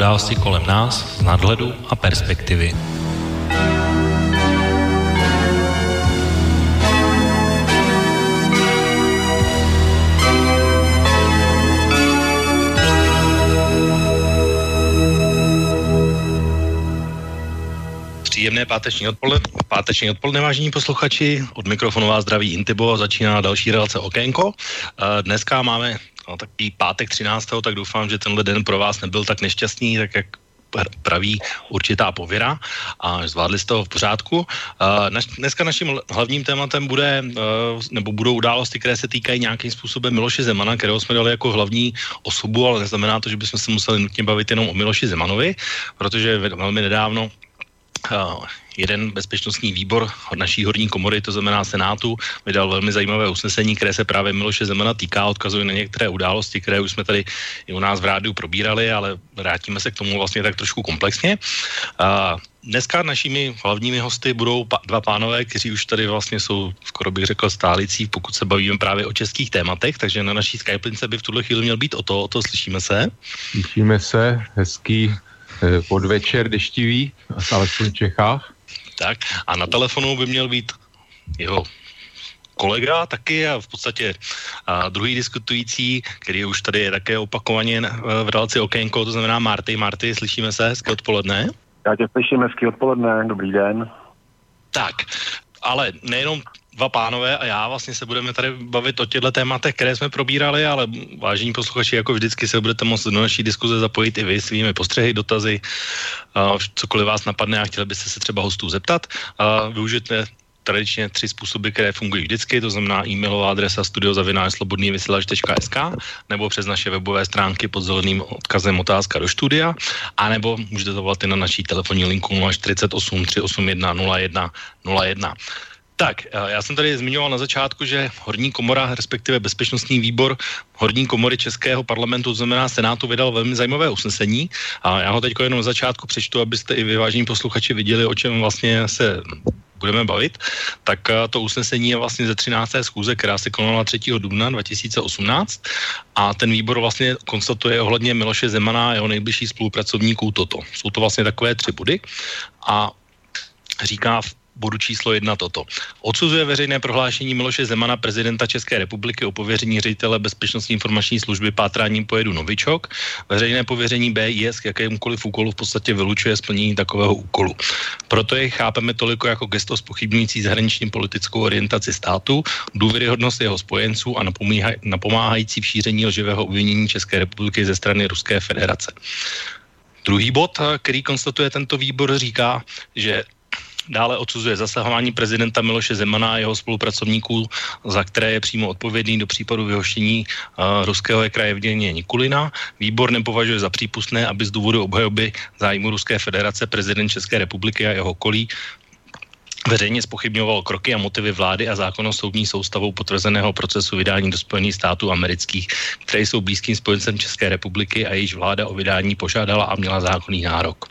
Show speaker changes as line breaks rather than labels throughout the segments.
Události kolem nás z nadhledu a perspektivy. Příjemné páteční odpoledne, páteční odpoledne, vážení posluchači. Od mikrofonu vás zdraví Intibo a začíná další relace Okénko. Eh, dneska máme no, takový pátek 13. tak doufám, že tenhle den pro vás nebyl tak nešťastný, tak jak praví určitá pověra a zvládli jste to v pořádku. Dneska naším hlavním tématem bude, nebo budou události, které se týkají nějakým způsobem Miloše Zemana, kterého jsme dali jako hlavní osobu, ale neznamená to, že bychom se museli nutně bavit jenom o Miloši Zemanovi, protože velmi nedávno jeden bezpečnostní výbor naší horní komory, to znamená Senátu, vydal velmi zajímavé usnesení, které se právě Miloše Zemana týká, odkazuje na některé události, které už jsme tady i u nás v rádiu probírali, ale vrátíme se k tomu vlastně tak trošku komplexně. A dneska našimi hlavními hosty budou dva pánové, kteří už tady vlastně jsou, skoro bych řekl, stálicí, pokud se bavíme právě o českých tématech, takže na naší Skyplince by v tuhle chvíli měl být o to, o to slyšíme se.
Slyšíme se, hezký eh, podvečer deštivý, alespoň v Čechách.
Tak a na telefonu by měl být jeho kolega taky a v podstatě a druhý diskutující, který už tady je také opakovaně v relaci Okénko, to znamená Marty. Marty, slyšíme se, hezké odpoledne.
Já tě slyším, hezký odpoledne, dobrý den.
Tak, ale nejenom dva pánové a já vlastně se budeme tady bavit o těchto tématech, které jsme probírali, ale vážení posluchači, jako vždycky se budete moct do naší diskuze zapojit i vy svými postřehy, dotazy, cokoliv vás napadne a chtěli byste se třeba hostů zeptat. Využijte tradičně tři způsoby, které fungují vždycky, to znamená e-mailová adresa studiozavináčslobodnývysílač.sk nebo přes naše webové stránky pod zeleným odkazem otázka do studia, anebo můžete to volat i na naší telefonní linku 048 381 01 01. Tak, eh, já jsem tady zmiňoval na začátku, že Horní komora, respektive Bezpečnostní výbor Horní komory Českého parlamentu, to znamená Senátu, vydal velmi zajímavé usnesení. A já ho teď jenom na začátku přečtu, abyste i vy, vážní posluchači, viděli, o čem vlastně se budeme bavit, tak eh, to usnesení je vlastně ze 13. schůze, která se konala 3. dubna 2018 a ten výbor vlastně konstatuje ohledně Miloše Zemana a jeho nejbližší spolupracovníků toto. Jsou to vlastně takové tři body a říká v bodu číslo jedna toto. Odsuzuje veřejné prohlášení Miloše Zemana, prezidenta České republiky o pověření ředitele Bezpečnostní informační služby pátráním pojedu Novičok. Veřejné pověření BIS k jakémukoliv úkolu v podstatě vylučuje splnění takového úkolu. Proto je chápeme toliko jako gesto spochybňující zahraniční politickou orientaci státu, důvěryhodnost jeho spojenců a napomáhající v šíření lživého uvinění České republiky ze strany Ruské federace. Druhý bod, který konstatuje tento výbor, říká, že Dále odsuzuje zasahování prezidenta Miloše Zemana a jeho spolupracovníků, za které je přímo odpovědný do případu vyhoštění uh, ruského Evgenie Nikulina. Výbor nepovažuje za přípustné, aby z důvodu obhajoby zájmu Ruské federace prezident České republiky a jeho okolí veřejně spochybňoval kroky a motivy vlády a zákonnou soudní soustavou potvrzeného procesu vydání do Spojených států amerických, které jsou blízkým spojencem České republiky a jejíž vláda o vydání požádala a měla zákonný nárok.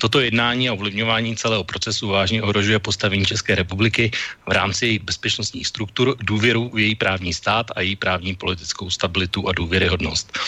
Toto jednání a ovlivňování celého procesu vážně ohrožuje postavení České republiky v rámci jejich bezpečnostních struktur, důvěru v její právní stát a její právní politickou stabilitu a důvěryhodnost.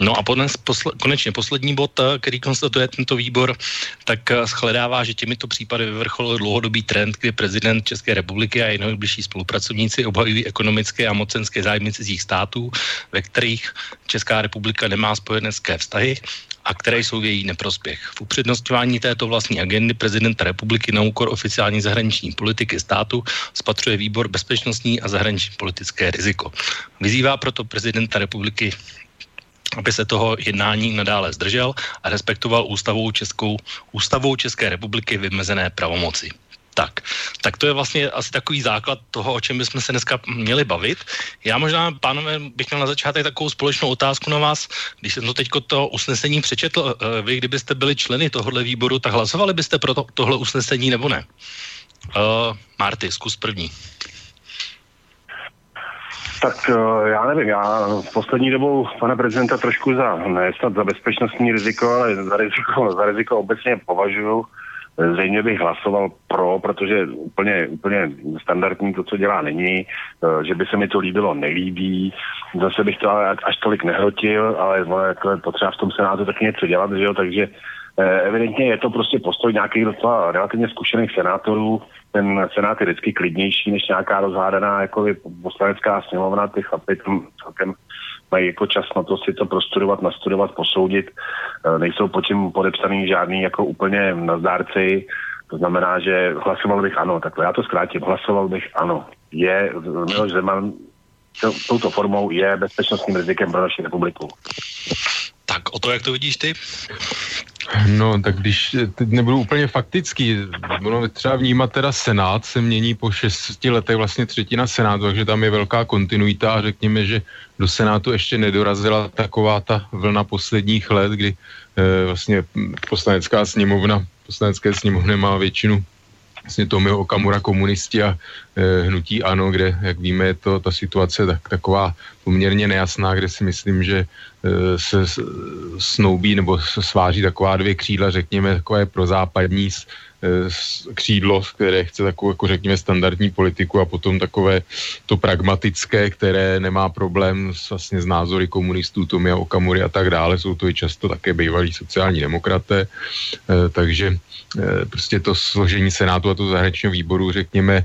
No a podnes, posle, konečně poslední bod, eh, který konstatuje tento výbor, tak eh, shledává, že těmito případy vyvrcholil dlouhodobý trend, kdy prezident České republiky a jeho nejbližší spolupracovníci obhajují ekonomické a mocenské zájmy cizích států, ve kterých Česká republika nemá spojenecké vztahy a které jsou v její neprospěch. V upřednostňování této vlastní agendy prezidenta republiky na úkor oficiální zahraniční politiky státu spatřuje výbor bezpečnostní a zahraniční politické riziko. Vyzývá proto prezidenta republiky aby se toho jednání nadále zdržel a respektoval ústavou, Českou, ústavou České republiky vymezené pravomoci. Tak, tak to je vlastně asi takový základ toho, o čem bychom se dneska měli bavit. Já možná, pánové, bych měl na začátek takovou společnou otázku na vás. Když jsem to teď to usnesení přečetl, eh, vy kdybyste byli členy tohohle výboru, tak hlasovali byste pro to, tohle usnesení nebo ne? Uh, Marty, zkus první.
Tak eh, já nevím, já poslední dobou pana prezidenta trošku za, ne snad za bezpečnostní riziko, ale za riziko, za riziko obecně považuji. Zřejmě bych hlasoval pro, protože úplně, úplně standardní to, co dělá, není. Že by se mi to líbilo, nelíbí. Zase bych to až tolik nehrotil, ale jako potřeba v tom Senátu taky něco dělat, že jo? takže evidentně je to prostě postoj nějakých docela relativně zkušených senátorů, ten senát je vždycky klidnější než nějaká rozhádaná jako poslanecká sněmovna, ty chlapy tam celkem mají jako čas na to si to prostudovat, nastudovat, posoudit. E, nejsou pod tím podepsaný žádný jako úplně nazdárci, to znamená, že hlasoval bych ano, takhle já to zkrátím, hlasoval bych ano. Je Miloš Zeman touto formou je bezpečnostním rizikem pro naši republiku.
Tak o to, jak to vidíš ty?
No, tak když teď nebudu úplně faktický, ono třeba vnímat teda Senát se mění po šesti letech vlastně třetina Senátu, takže tam je velká kontinuita a řekněme, že do Senátu ještě nedorazila taková ta vlna posledních let, kdy e, vlastně poslanecká sněmovna, poslanecké sněmovny má většinu vlastně Tomio Okamura komunisti a e, hnutí ANO, kde, jak víme, je to ta situace tak, taková poměrně nejasná, kde si myslím, že e, se snoubí nebo se sváří taková dvě křídla, řekněme, takové prozápadní Eh, křídlo, které chce takovou, jako řekněme, standardní politiku a potom takové to pragmatické, které nemá problém s, vlastně s názory komunistů, Tomia Okamury a tak dále. Jsou to i často také bývalí sociální demokraté. E, takže e, prostě to složení Senátu a to zahraničního výboru, řekněme,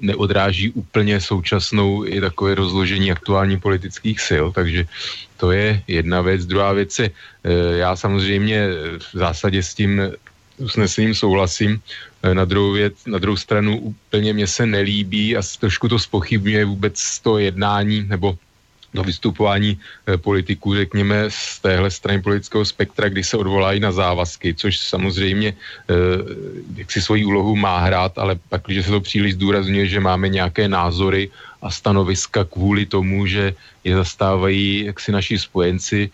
neodráží úplně současnou i takové rozložení aktuální politických sil, takže to je jedna věc. Druhá věc je, já samozřejmě v zásadě s tím usnesením souhlasím. Eh, na druhou, věc, na druhou stranu úplně mě se nelíbí a trošku to spochybňuje vůbec to jednání nebo do vystupování e, politiků, řekněme, z téhle strany politického spektra, kdy se odvolají na závazky, což samozřejmě e, jak si svoji úlohu má hrát, ale pak, když se to příliš zdůrazňuje, že máme nějaké názory a stanoviska kvůli tomu, že je zastávají jaksi naši spojenci,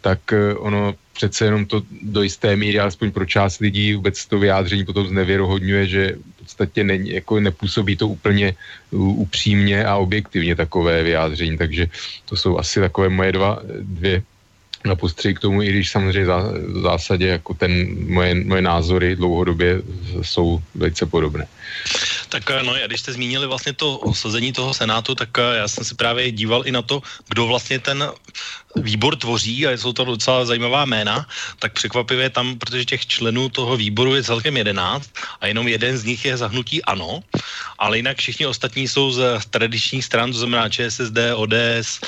tak ono přece jenom to do jisté míry, alespoň pro část lidí, vůbec to vyjádření potom znevěrohodňuje, že v podstatě není, jako nepůsobí to úplně upřímně a objektivně takové vyjádření, takže to jsou asi takové moje dva, dvě na postři k tomu, i když samozřejmě v zásadě jako ten, moje, moje názory dlouhodobě jsou velice podobné.
Tak eh, no, a když jste zmínili vlastně to osazení toho Senátu, tak eh, já jsem se právě díval i na to, kdo vlastně ten výbor tvoří a jsou to docela zajímavá jména, tak překvapivě tam, protože těch členů toho výboru je celkem jedenáct a jenom jeden z nich je zahnutí ANO, ale jinak všichni ostatní jsou z tradičních stran, to znamená ČSSD, ODS,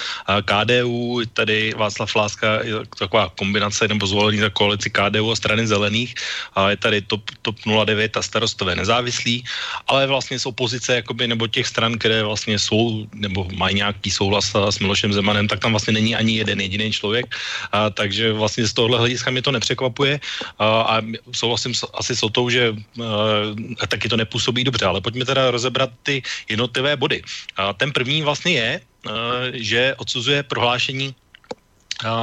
KDU, tady Václav Láska, taková kombinace nebo zvolený za koalici KDU a strany zelených, a je tady TOP, TOP 09 a starostové nezávislí, ale vlastně z opozice jakoby, nebo těch stran, které vlastně jsou nebo mají nějaký souhlas s Milošem Zemanem, tak tam vlastně není ani jeden jediný člověk, a, takže vlastně z tohohle hlediska mě to nepřekvapuje a, a souhlasím s, asi s tou, že a, taky to nepůsobí dobře, ale pojďme teda rozebrat ty jednotlivé body. A ten první vlastně je, že odsuzuje prohlášení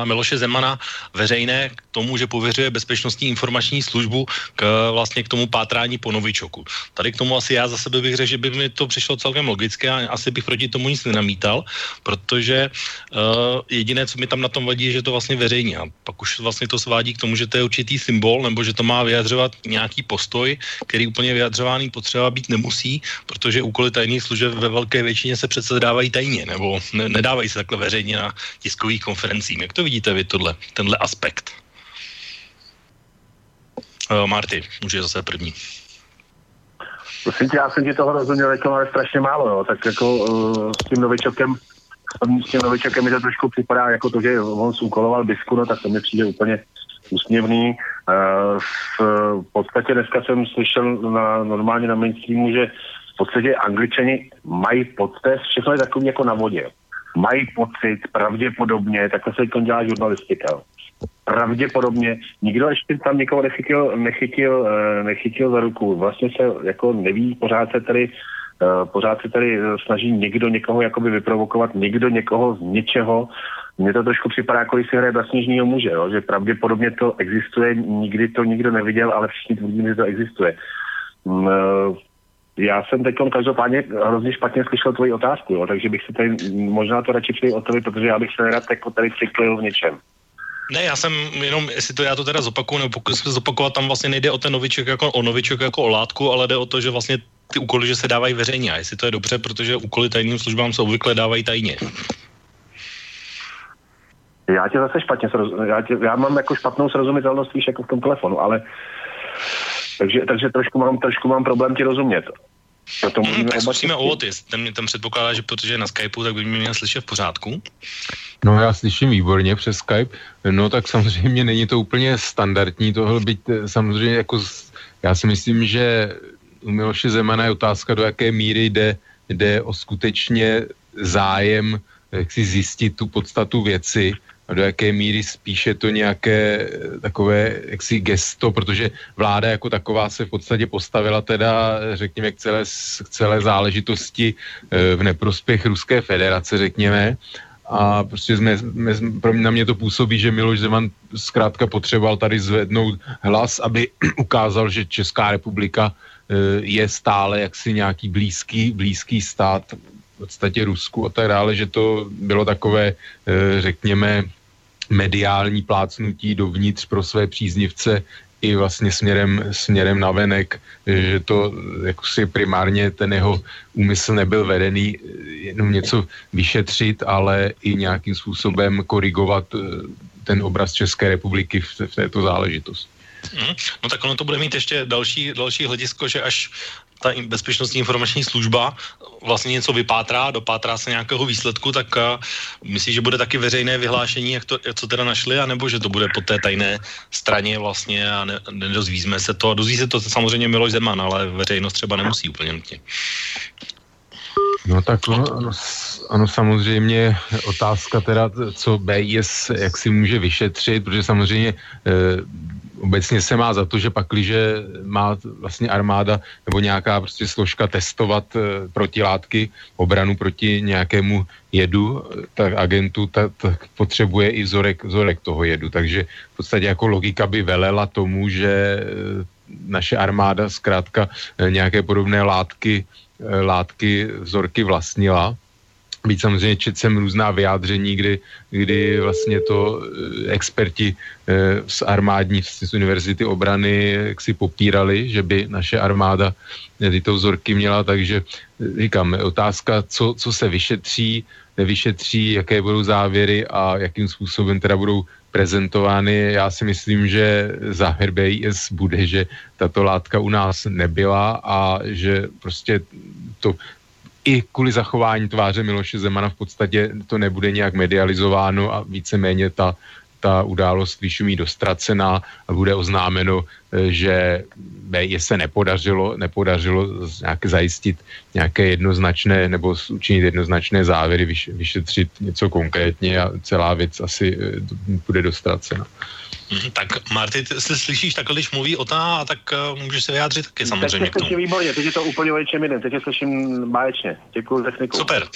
Miloše Zemana veřejné k tomu, že pověřuje bezpečnostní informační službu k vlastně k tomu pátrání po Novičoku. Tady k tomu asi já za sebe bych řekl, že by mi to přišlo celkem logické a asi bych proti tomu nic nenamítal, protože uh, jediné, co mi tam na tom vadí, je, že to vlastně veřejně. A pak už vlastně to svádí k tomu, že to je určitý symbol, nebo že to má vyjadřovat nějaký postoj, který úplně vyjadřovaný potřeba být nemusí, protože úkoly tajných služeb ve velké většině se přece dávají tajně, nebo ne, nedávají se takhle veřejně na tiskových konferencích. Jak to vidíte vy, tohle, tenhle aspekt? Uh, Marty, může zase první.
Prosím tě, já jsem ti toho rozuměl, jako ale strašně málo, jo. tak jako uh, s tím novičokem s tím novičokem mi to trošku připadá jako to, že on zúkoloval bisku, no tak to mi přijde úplně úsměvný. Uh, v podstatě dneska jsem slyšel na, normálně na mainstreamu, že v podstatě angličani mají podtest, všechno je takový jako na vodě mají pocit pravděpodobně, takhle se to dělá žurnalistika. Pravděpodobně nikdo ještě tam někoho nechytil, nechytil, eh, nechytil za ruku. Vlastně se jako neví, pořád se tady eh, pořád se tady snaží někdo někoho jakoby vyprovokovat, někdo někoho z něčeho. Mně to trošku připadá, jako když si hraje vlastního muže, jo? že pravděpodobně to existuje, nikdy to nikdo neviděl, ale všichni tvrdí, že to existuje. Já jsem teď každopádně hrozně špatně slyšel tvoji otázku, jo, takže bych si tady možná to radši přijel odpovědět, protože já bych se nerad jako tady cyklil v něčem.
Ne, já jsem jenom, jestli to já to teda zopakuju, nebo pokud se zopakovat, tam vlastně nejde o ten noviček jako o noviček jako o látku, ale jde o to, že vlastně ty úkoly, že se dávají veřejně. A jestli to je dobře, protože úkoly tajným službám se obvykle dávají tajně.
Já tě zase špatně, já, tě, já mám jako špatnou srozumitelnost, víš, jako v tom telefonu, ale takže, takže trošku, mám, trošku mám problém ti rozumět.
Proto hmm, tak zkusíme o Otis. Ten, ten předpokládá, že protože je na Skypeu, tak by mě měl slyšet v pořádku.
No já slyším výborně přes Skype. No tak samozřejmě není to úplně standardní tohle být samozřejmě jako já si myslím, že u Miloše Zemana je otázka, do jaké míry jde, jde o skutečně zájem jak si zjistit tu podstatu věci a do jaké míry spíše to nějaké takové jaksi gesto, protože vláda jako taková se v podstatě postavila teda, řekněme, k celé, k celé záležitosti eh, v neprospěch Ruské federace, řekněme. A prostě jsme, jsme, pro mě, na mě to působí, že Miloš Zeman zkrátka potřeboval tady zvednout hlas, aby ukázal, že Česká republika eh, je stále jaksi nějaký blízký, blízký stát v podstatě Rusku a tak dále, že to bylo takové, eh, řekněme, mediální plácnutí dovnitř pro své příznivce i vlastně směrem, směrem na venek, že to jako si primárně ten jeho úmysl nebyl vedený jenom něco vyšetřit, ale i nějakým způsobem korigovat eh, ten obraz České republiky v, v této záležitosti.
Hmm. No tak ono to bude mít ještě další, další hledisko, že až ta bezpečnostní informační služba vlastně něco vypátrá, dopátrá se nějakého výsledku, tak uh, myslíš, že bude taky veřejné vyhlášení, jak to, jak co teda našli, anebo že to bude po té tajné straně vlastně a ne, nedozvízme se to. Dozví se to samozřejmě Miloš Zeman, ale veřejnost třeba nemusí úplně nutně.
No tak no, ano, ano, samozřejmě otázka teda, co BIS, jak si může vyšetřit, protože samozřejmě eh, obecně se má za to, že pakliže má vlastně armáda nebo nějaká prostě složka testovat e, protilátky, obranu proti nějakému jedu, tak agentu tak, tak potřebuje i vzorek, vzorek toho jedu. Takže v podstatě jako logika by velela tomu, že e, naše armáda zkrátka e, nějaké podobné látky, e, látky, vzorky vlastnila Byť samozřejmě četl jsem různá vyjádření, kdy, kdy vlastně to eh, experti eh, z armádní z univerzity obrany jak si popírali, že by naše armáda eh, tyto vzorky měla, takže říkám, otázka, co, co se vyšetří, nevyšetří, jaké budou závěry a jakým způsobem teda budou prezentovány. Já si myslím, že závěr BIS bude, že tato látka u nás nebyla a že prostě to i kvůli zachování tváře Miloše Zemana v podstatě to nebude nějak medializováno a víceméně ta, ta událost vyšumí dostracená a bude oznámeno, eh, že je se nepodařilo, nepodařilo nějak zajistit nějaké jednoznačné nebo učinit jednoznačné závěry, vyšetřit něco konkrétně a celá věc asi eh, bude dostracena.
Mhm, tak Marty, ty se slyšíš takhle, když mluví o tá, tak uh, můžeš se vyjádřit taky samozřejmě
teď slyším výborně, teď je to úplně o něčem jiném, teď je slyším báječně. Děkuji techniku.
Super.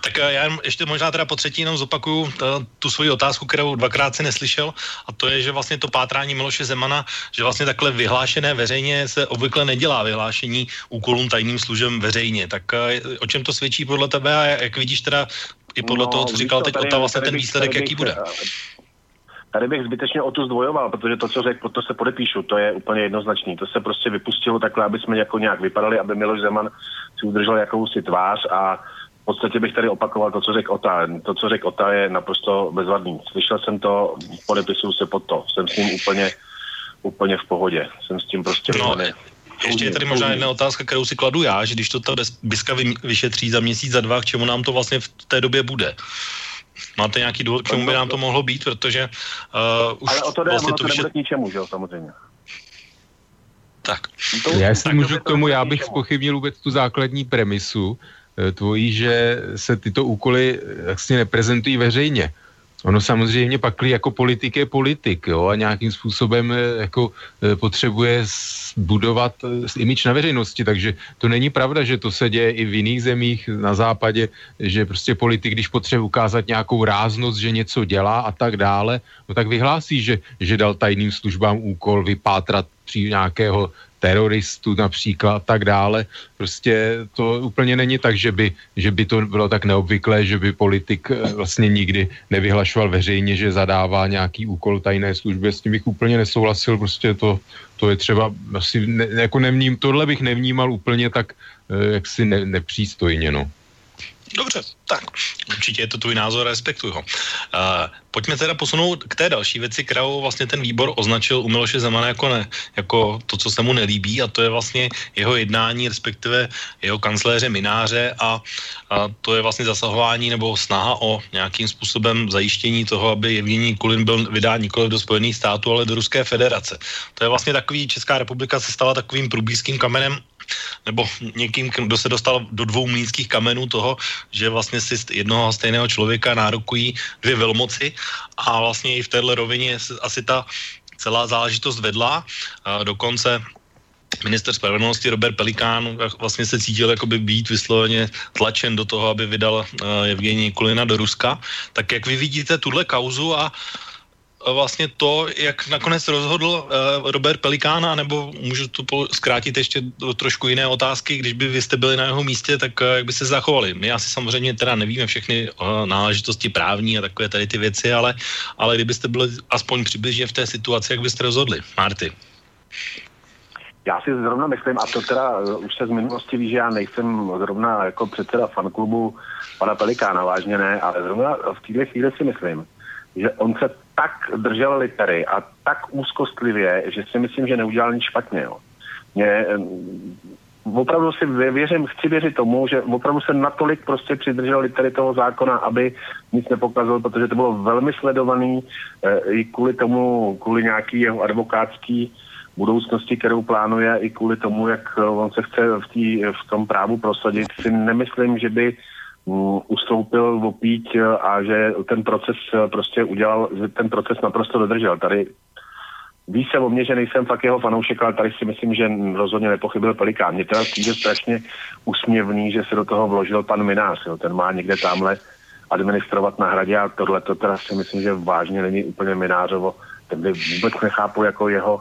Tak uh, já ještě možná teda po třetí jenom zopakuju uh, tu svoji otázku, kterou dvakrát si neslyšel, a to je, že vlastně to pátrání Miloše Zemana, že vlastně takhle vyhlášené veřejně se obvykle nedělá vyhlášení úkolům tajným služem veřejně. Tak uh, o čem to svědčí podle tebe a jak vidíš teda i podle no, toho, co říkal teď Ota, vlastně ten výsledek, jaký bude?
Tady bych zbytečně o to zdvojoval, protože to, co řekl, to se podepíšu, to je úplně jednoznačný. To se prostě vypustilo takhle, aby jsme jako nějak vypadali, aby Miloš Zeman si udržel jakousi tvář a v podstatě bych tady opakoval to, co řekl Ota. To, co řekl Ota, je naprosto bezvadný. Slyšel jsem to, podepisuju se pod to. Jsem s ním úplně, úplně v pohodě. Jsem s tím prostě no,
ne. Ještě je tady možná jedna otázka, kterou si kladu já, že když to ta Biska vyšetří za měsíc, za dva, k čemu nám to vlastně v té době bude? Máte nějaký důvod, k čemu by nám to mohlo být, protože
uh, už Ale o to jde, vlastně to vyšet... k ničemu, že jo, samozřejmě.
Tak.
Já si tak můžu k tomu, já bych spochybnil vůbec tu základní premisu eh, tvojí, že se tyto úkoly vlastně neprezentují veřejně. Ono samozřejmě pak jako politik je politik jo, a nějakým způsobem eh, jako eh, potřebuje budovat eh, imič na veřejnosti, takže to není pravda, že to se děje i v jiných zemích na západě, že prostě politik, když potřebuje ukázat nějakou ráznost, že něco dělá a tak dále, no tak vyhlásí, že, že dal tajným službám úkol vypátrat při nějakého teroristů například a tak dále. Prostě to úplně není tak, že by, že by to bylo tak neobvyklé, že by politik eh, vlastně nikdy nevyhlašoval veřejně, že zadává nějaký úkol tajné službě. S tím bych úplně nesouhlasil, prostě to, to je třeba asi, ne, jako nevním, tohle bych nevnímal úplně tak eh, jaksi ne, nepřístojně, no.
Dobře, tak určitě je to tvůj názor, respektuju ho. Uh, pojďme teda posunout k té další věci, kterou vlastně ten výbor označil u Miloše Zemana jako, ne, jako to, co se mu nelíbí a to je vlastně jeho jednání, respektive jeho kancléře Mináře a, a to je vlastně zasahování nebo snaha o nějakým způsobem zajištění toho, aby Evgení Kulin byl vydán nikoli do Spojených států, ale do Ruské federace. To je vlastně takový, Česká republika se stala takovým průbízkým kamenem nebo někým, kdo se dostal do dvou mlínských kamenů toho, že vlastně si jednoho a stejného člověka nárokují dvě velmoci a vlastně i v téhle rovině asi ta celá záležitost vedla. A dokonce minister spravedlnosti Robert Pelikán vlastně se cítil jakoby být vysloveně tlačen do toho, aby vydal uh, Evgenii Kulina do Ruska. Tak jak vy vidíte tuhle kauzu a vlastně to, jak nakonec rozhodl uh, Robert Pelikána, nebo můžu to zkrátit ještě trošku jiné otázky, když by vy jste byli na jeho místě, tak uh, jak by se zachovali? My asi samozřejmě teda nevíme všechny uh, náležitosti právní a takové tady ty věci, ale, ale kdybyste byli aspoň přibližně v té situaci, jak byste rozhodli? Marty.
Já si zrovna myslím, a to teda už se z minulosti ví, že já nejsem zrovna jako předseda fanklubu pana Pelikána, vážně ne, ale zrovna v této chvíli si myslím, že on se tak držel litery a tak úzkostlivě, že si myslím, že neudělal nic špatně. Jo. Mě, opravdu si věřím, chci věřit tomu, že opravdu se natolik prostě přidržel litery toho zákona, aby nic nepokazil, protože to bylo velmi sledovaný e, i kvůli tomu, kvůli nějaký jeho advokátský budoucnosti, kterou plánuje, i kvůli tomu, jak on se chce v, tý, v tom právu prosadit, si nemyslím, že by ustoupil v opíť a že ten proces prostě udělal, že ten proces naprosto dodržel. Tady ví se o mě, že nejsem fakt jeho fanoušek, ale tady si myslím, že rozhodně nepochybil Pelikán. Mě teda přijde strašně usměvný, že se do toho vložil pan Minář. Jo. Ten má někde tamhle administrovat na hradě a tohle to teda si myslím, že vážně není úplně Minářovo. Ten by vůbec nechápu jako jeho,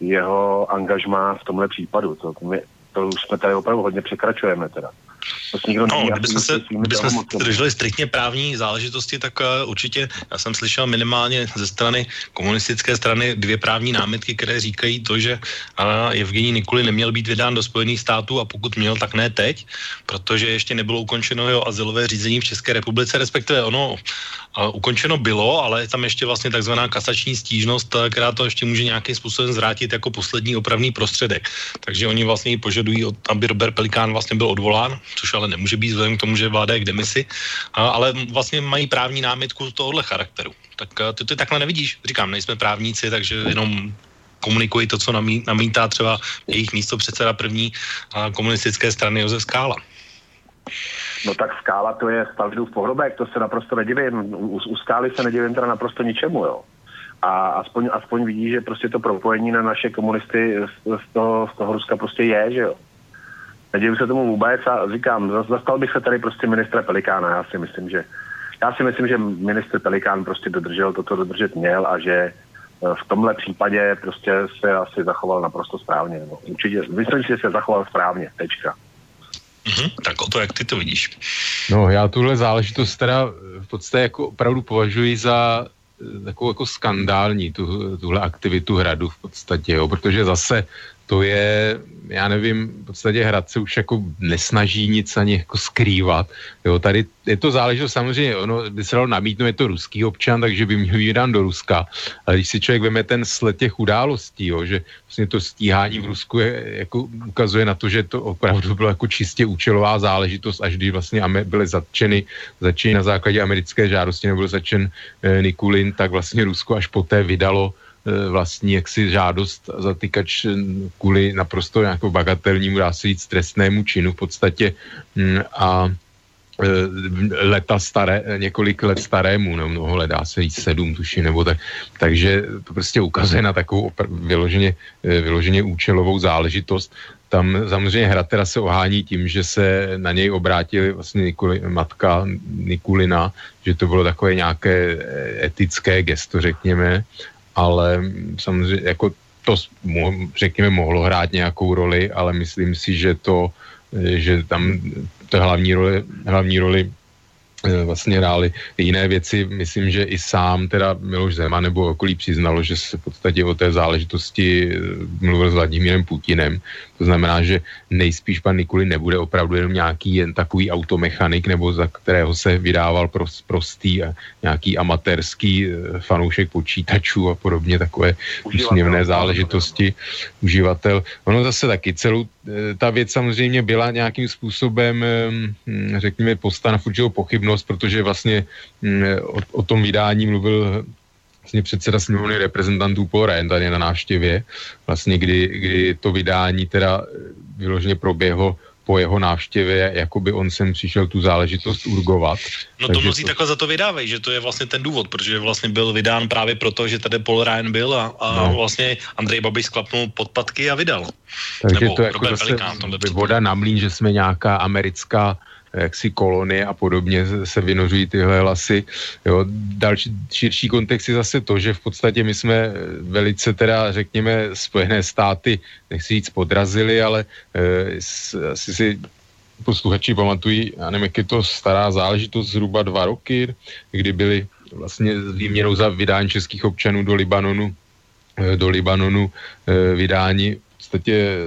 jeho angažmá v tomhle případu. To, my, to už jsme tady opravdu hodně překračujeme teda.
No, kdybychom se, kdybychom se drželi striktně právní záležitosti, tak uh, určitě já jsem slyšel minimálně ze strany komunistické strany dvě právní námitky, které říkají to, že uh, Evgení Nikuli neměl být vydán do Spojených států a pokud měl, tak ne teď, protože ještě nebylo ukončeno jeho azylové řízení v České republice, respektive ono uh, ukončeno bylo, ale je tam ještě vlastně takzvaná kasační stížnost, která to ještě může nějakým způsobem zvrátit jako poslední opravný prostředek. Takže oni vlastně požadují, aby Robert Pelikán vlastně byl odvolán, což ale nemůže být vzhledem k tomu, že vláda je k demisi, ale vlastně mají právní námitku tohohle charakteru. Tak ty to takhle nevidíš. Říkám, nejsme právníci, takže jenom komunikují to, co namí, namítá třeba jejich místo předseda první komunistické strany Josef Skála.
No tak Skála to je v pohrobek, to se naprosto nedivím. U, u Skály se nedivím teda naprosto ničemu, jo. A aspoň, aspoň vidí, že prostě to propojení na naše komunisty z, z, toho, z toho Ruska prostě je, že jo. Nedivím se tomu vůbec a říkám, zastal bych se tady prostě ministra Pelikána. Já si myslím, že já si myslím, že ministr Pelikán prostě dodržel to, co dodržet měl a že eh, v tomhle případě prostě se asi zachoval naprosto správně. No, určitě, myslím, že se zachoval správně, tečka.
Mm-hmm, tak o to, jak ty to vidíš.
No, já tuhle záležitost teda v podstatě jako opravdu považuji za eh, takovou jako skandální, tu, tuhle aktivitu hradu v podstatě, jo, protože zase to je, já nevím, v podstatě hrad se už jako nesnaží nic ani jako skrývat. Jo, tady je to záležitost samozřejmě, ono by se dalo namítnout, je to ruský občan, takže by měl jít do Ruska. Ale když si člověk veme ten sled těch událostí, jo, že vlastně to stíhání v Rusku je, jako ukazuje na to, že to opravdu bylo jako čistě účelová záležitost, až když vlastně byly zatčeny, zatčeny na základě americké žádosti, nebyl zatčen eh, Nikulin, tak vlastně Rusko až poté vydalo vlastní jaksi žádost zatýkač kvůli naprosto nějakou bagatelnímu, dá se říct, trestnému činu v podstatě mm, a e, leta staré, několik let starému, nebo mnoho let, dá se říct sedm, tuši, nebo tak. Takže to prostě ukazuje na takovou vyloženě, e, vyloženě účelovou záležitost. Tam samozřejmě hra teda se ohání tím, že se na něj obrátili vlastně Nikuli, matka Nikulina, že to bylo takové nějaké etické gesto, řekněme, ale samozřejmě jako to řekněme mohlo hrát nějakou roli, ale myslím si, že to, že tam to hlavní roli, hlavní roli vlastně hráli jiné věci. Myslím, že i sám teda Miloš Zeman nebo okolí přiznalo, že se v podstatě o té záležitosti eh, mluvil s Vladimírem Putinem. To znamená, že nejspíš pan Nikuli nebude opravdu jenom nějaký jen takový automechanik, nebo za kterého se vydával prost, prostý a nějaký amatérský eh, fanoušek počítačů a podobně takové úsměvné záležitosti, uživatel. Ono zase taky celou ta věc samozřejmě byla nějakým způsobem, hm, řekněme, postana v pochybnost, protože vlastně hm, o, o tom vydání mluvil vlastně předseda sněmovny reprezentantů Ryan tady na návštěvě, vlastně kdy, kdy to vydání teda vyloženě proběhlo po jeho návštěvě, jako by on sem přišel tu záležitost urgovat.
No to mnozí to... takhle za to vydávají, že to je vlastně ten důvod, protože vlastně byl vydán právě proto, že tady Paul Ryan byl a, a no. vlastně Andrej Babiš sklapnul podpatky a vydal.
Takže Nebo to je jako zase voda na mlín, že jsme nějaká americká jaksi kolonie a podobně se vynořují tyhle hlasy. Jo. Další širší kontext je zase to, že v podstatě my jsme velice teda, řekněme, Spojené státy, nechci říct podrazili, ale e, asi si posluchači pamatují, já nevím, jak je to stará záležitost, zhruba dva roky, kdy byly vlastně výměnou za vydání českých občanů do Libanonu, eh, do Libanonu e, vydání v podstatě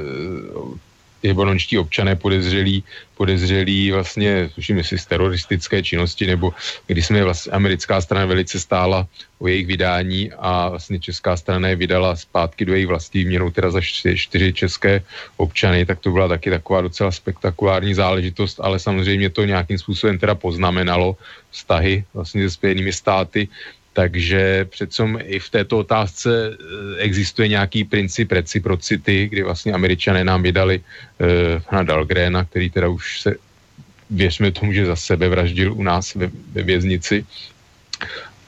libanonští občané podezřelí, podezřelí vlastně, tuším, jestli z teroristické činnosti, nebo když jsme vlastně, americká strana velice stála o jejich vydání a vlastně česká strana je vydala zpátky do jejich vlastní měnou teda za čtyři, české občany, tak to byla taky taková docela spektakulární záležitost, ale samozřejmě to nějakým způsobem teda poznamenalo vztahy vlastně se Spojenými státy takže přece i v této otázce eh, existuje nějaký princip reciprocity, kdy vlastně američané nám vydali uh, na Dalgrena, který teda už se, věřme tomu, že za sebe vraždil u nás ve, ve věznici.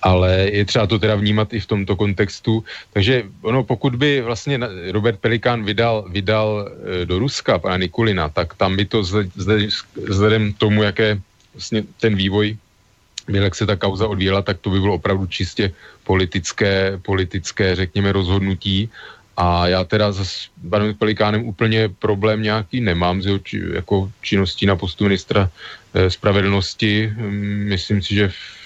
Ale je třeba to teda vnímat i v tomto kontextu. Takže ono, pokud by vlastně Robert Pelikán vydal, vydal uh, do Ruska pana Nikulina, tak tam by to vzhledem tomu, jaké vlastně ten vývoj jak se ta kauza odvíjela, tak to by bylo opravdu čistě politické, politické řekněme, rozhodnutí. A já teda s panem Pelikánem úplně problém nějaký nemám s jeho či, jako činností na postu ministra eh, spravedlnosti. Myslím si, že v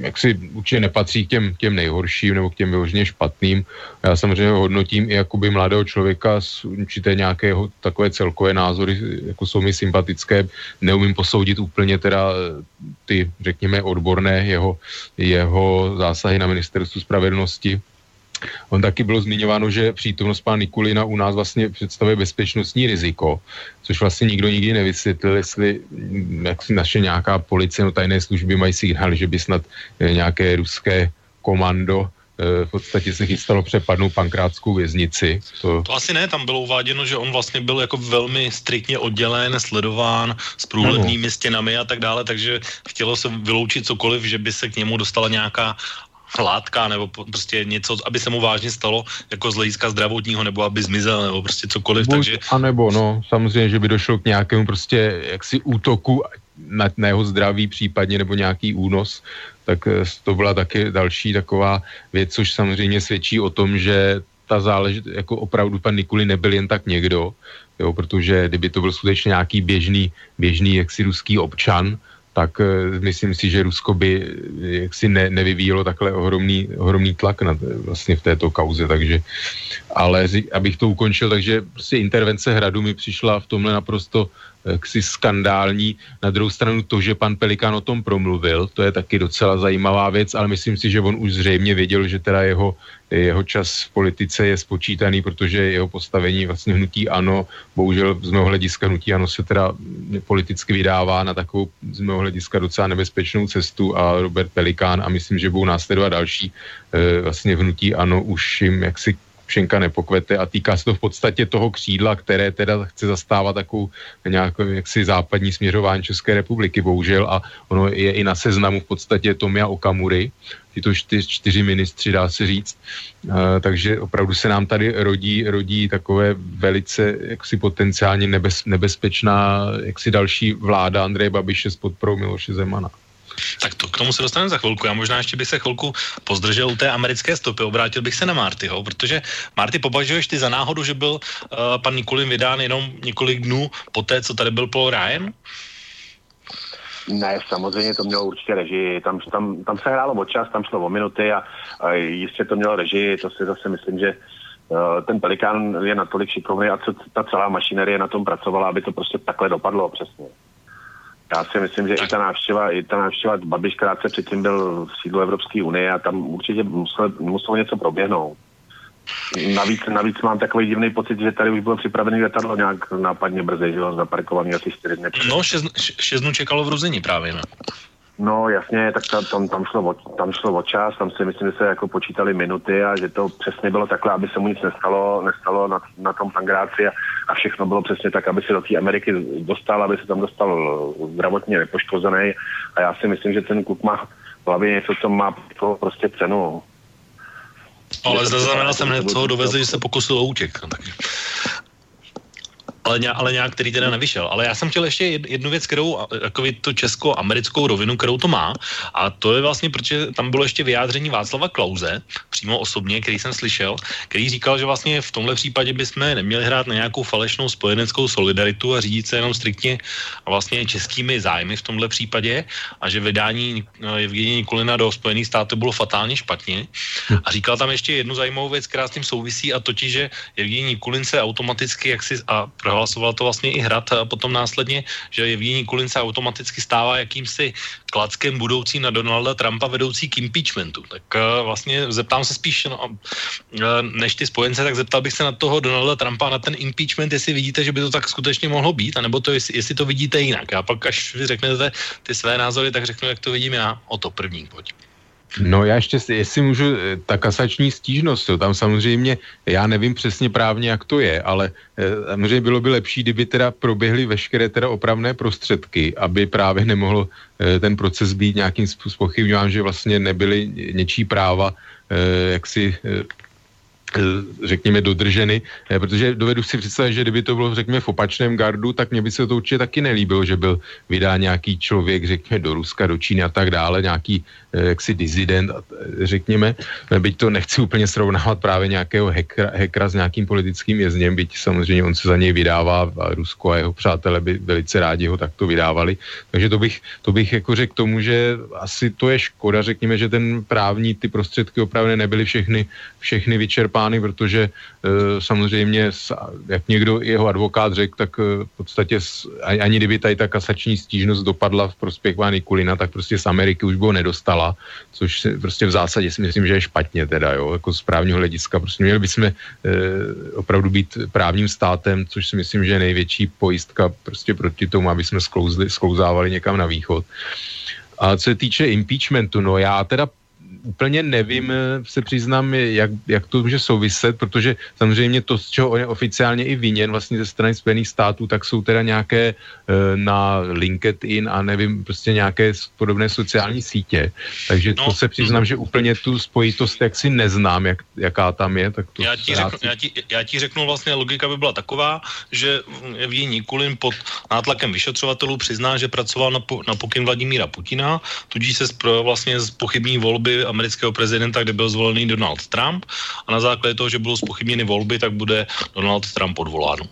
jak si určitě nepatří k těm, těm nejhorším nebo k těm vyloženě špatným. Já samozřejmě ho hodnotím i jakoby mladého člověka s určité nějakého takové celkové názory, jako jsou mi sympatické. Neumím posoudit úplně teda ty, řekněme, odborné jeho, jeho zásahy na ministerstvu spravedlnosti On taky bylo zmiňováno, že přítomnost pána Nikulina u nás vlastně představuje bezpečnostní riziko, což vlastně nikdo nikdy nevysvětlil, jestli mm, jak si naše nějaká policie, no tajné služby mají signály, že by snad eh, nějaké ruské komando eh, v podstatě se chystalo přepadnout pankrátskou věznici.
To... to asi ne, tam bylo uváděno, že on vlastně byl jako velmi striktně oddělen, sledován s průhlednými stěnami a tak dále, takže chtělo se vyloučit cokoliv, že by se k němu dostala nějaká látka nebo prostě něco, aby se mu vážně stalo jako z hlediska zdravotního nebo aby zmizel nebo prostě cokoliv.
Buď, takže... A nebo no, samozřejmě, že by došlo k nějakému prostě jaksi útoku na, na jeho zdraví případně nebo nějaký únos, tak eh, to byla taky další taková věc, což samozřejmě svědčí o tom, že ta záležitost, jako opravdu pan Nikuli nebyl jen tak někdo, jo, protože kdyby to byl skutečně nějaký běžný, běžný jaksi ruský občan, tak uh, myslím si, že Rusko by eh, jaksi ne, nevyvíjelo takhle ohromný, ohromný tlak na, vlastně v této kauze, takže ale abych to ukončil, takže prostě intervence hradu mi přišla v tomhle naprosto jaksi skandální. Na druhou stranu to, že pan Pelikán o tom promluvil, to je taky docela zajímavá věc, ale myslím si, že on už zřejmě věděl, že teda jeho, jeho čas v politice je spočítaný, protože jeho postavení vlastně hnutí ano, bohužel z mého hlediska hnutí ano se teda politicky vydává na takovou z mého hlediska docela nebezpečnou cestu a Robert Pelikán a myslím, že budou následovat další e, vlastně hnutí ano už jim jaksi Šenka nepokvete a týká se to v podstatě toho křídla, které teda chce zastávat takovou nějakou jaksi západní směřování České republiky, bohužel, a ono je i na seznamu v podstatě Tomia Okamury, tyto čtyř, čtyři ministři, dá se říct. Uh, takže opravdu se nám tady rodí, rodí takové velice jaksi potenciálně nebez, nebezpečná jaksi další vláda Andreje Babiše s podporou Miloše Zemana.
Tak to k tomu se dostaneme za chvilku. Já možná ještě bych se chvilku pozdržel u té americké stopy, obrátil bych se na Martyho, protože Marty, považuješ ty za náhodu, že byl uh, pan Nikulin vydán jenom několik dnů po té, co tady byl Paul Ryan?
Ne, samozřejmě to mělo určitě režii. Tam, tam, tam se hrálo o čas, tam šlo o minuty a, a jistě to mělo režii. To si zase myslím, že uh, ten Pelikán je natolik šikovný a co, ta celá mašinerie na tom pracovala, aby to prostě takhle dopadlo přesně. Já si myslím, že i ta návštěva, i ta návštěva Babiš krátce předtím byl v sídlu Evropské unie a tam určitě muselo, muselo něco proběhnout. Navíc, navíc mám takový divný pocit, že tady už bylo připravený letadlo nějak nápadně brzy, že jo, zaparkovaný asi čtyři dny.
No, šest, šest dnů čekalo v Ruzení právě, ne?
No jasně, tak tam, tam, tam, šlo o, tam šlo o čas, tam si myslím, že se jako počítali minuty a že to přesně bylo takhle, aby se mu nic nestalo, nestalo na, na tom pangráci a, a všechno bylo přesně tak, aby se do té Ameriky dostal, aby se tam dostal zdravotně nepoškozený a já si myslím, že ten kluk má v hlavě něco, co má prostě cenu.
Ale zaznamenal jsem hned, co ho dovezli, že se pokusil o útěk. No, takže ale, nějak, ale nějak, který teda nevyšel. Ale já jsem chtěl ještě jednu věc, kterou, takový to česko-americkou rovinu, kterou to má, a to je vlastně, protože tam bylo ještě vyjádření Václava Klauze, přímo osobně, který jsem slyšel, který říkal, že vlastně v tomhle případě bychom neměli hrát na nějakou falešnou spojeneckou solidaritu a řídit se jenom striktně a vlastně českými zájmy v tomhle případě a že vydání Evgenie Nikulina do Spojených států bylo fatálně špatně. A říkal tam ještě jednu zajímavou věc, která s tím souvisí a totiž, že Evgenie Nikulin se automaticky jaksi a prohlasoval to vlastně i Hrad a potom následně, že Evgení Kulin se automaticky stává jakýmsi klackem budoucí na Donalda Trumpa vedoucí k impeachmentu. Tak uh, vlastně zeptám se spíš, no, uh, než ty spojence, tak zeptal bych se na toho Donalda Trumpa na ten impeachment, jestli vidíte, že by to tak skutečně mohlo být, anebo to, jestli, jestli to vidíte jinak. A pak, až vy řeknete ty své názory, tak řeknu, jak to vidím já. O to první, pojď.
No já ještě, jestli můžu, eh, ta kasační stížnost, jo, tam samozřejmě, já nevím přesně právně, jak to je, ale eh, samozřejmě bylo by lepší, kdyby teda proběhly veškeré teda opravné prostředky, aby právě nemohl eh, ten proces být nějakým způsobem, že vlastně nebyly něčí práva jaksi Eh, řekněme, dodrženy, eh, protože dovedu si představit, že kdyby to bylo, řekněme, v opačném gardu, tak mě by se to určitě taky nelíbilo, že byl vydá nějaký člověk, řekněme, do Ruska, do Číny a tak dále, nějaký eh, jaksi dizident, řekněme, byť to nechci úplně srovnávat právě nějakého hekra, hekra s nějakým politickým vězněm, byť samozřejmě on se za něj vydává a Rusko a jeho přátelé by velice rádi ho takto vydávali. Takže to bych, to bych jako řekl tomu, že asi to je škoda, řekněme, že ten právní, ty prostředky opravdu nebyly všechny, všechny vyčerpány podepsány, protože e, samozřejmě, jak někdo jeho advokát řekl, tak e, v podstatě ani kdyby tady ta kasační stížnost dopadla v prospěch Vány Kulina, tak prostě z Ameriky už by ho nedostala, což prostě v zásadě si myslím, že je špatně teda, jo, jako z právního hlediska. Prostě měli bychom e, opravdu být právním státem, což si myslím, že je největší pojistka prostě proti tomu, aby jsme sklouzli, sklouzávali někam na východ. A co se týče impeachmentu, no já teda úplně nevím, eh, se přiznám, jak, jak to může souviset, protože samozřejmě to, z čeho on je oficiálně i viněn vlastně ze strany Spojených států, tak jsou teda nějaké uh, na LinkedIn a nevím, prostě nějaké podobné sociální sítě. Takže no, to se přiznám, že úplně tu spojitost jaksi neznám, jak, jaká tam je. Tak to
já, ti řeknu, já, ti, já ti řeknu vlastně, logika by byla taková, že Evgení Nikulin pod nátlakem vyšetřovatelů přizná, že pracoval na, po, na pokyn Vladimíra Putina, tudíž se vlastně z pochybní volby amerického prezidenta, kde byl zvolený Donald Trump a na základě toho, že budou spochybněny volby, tak bude Donald Trump odvolán.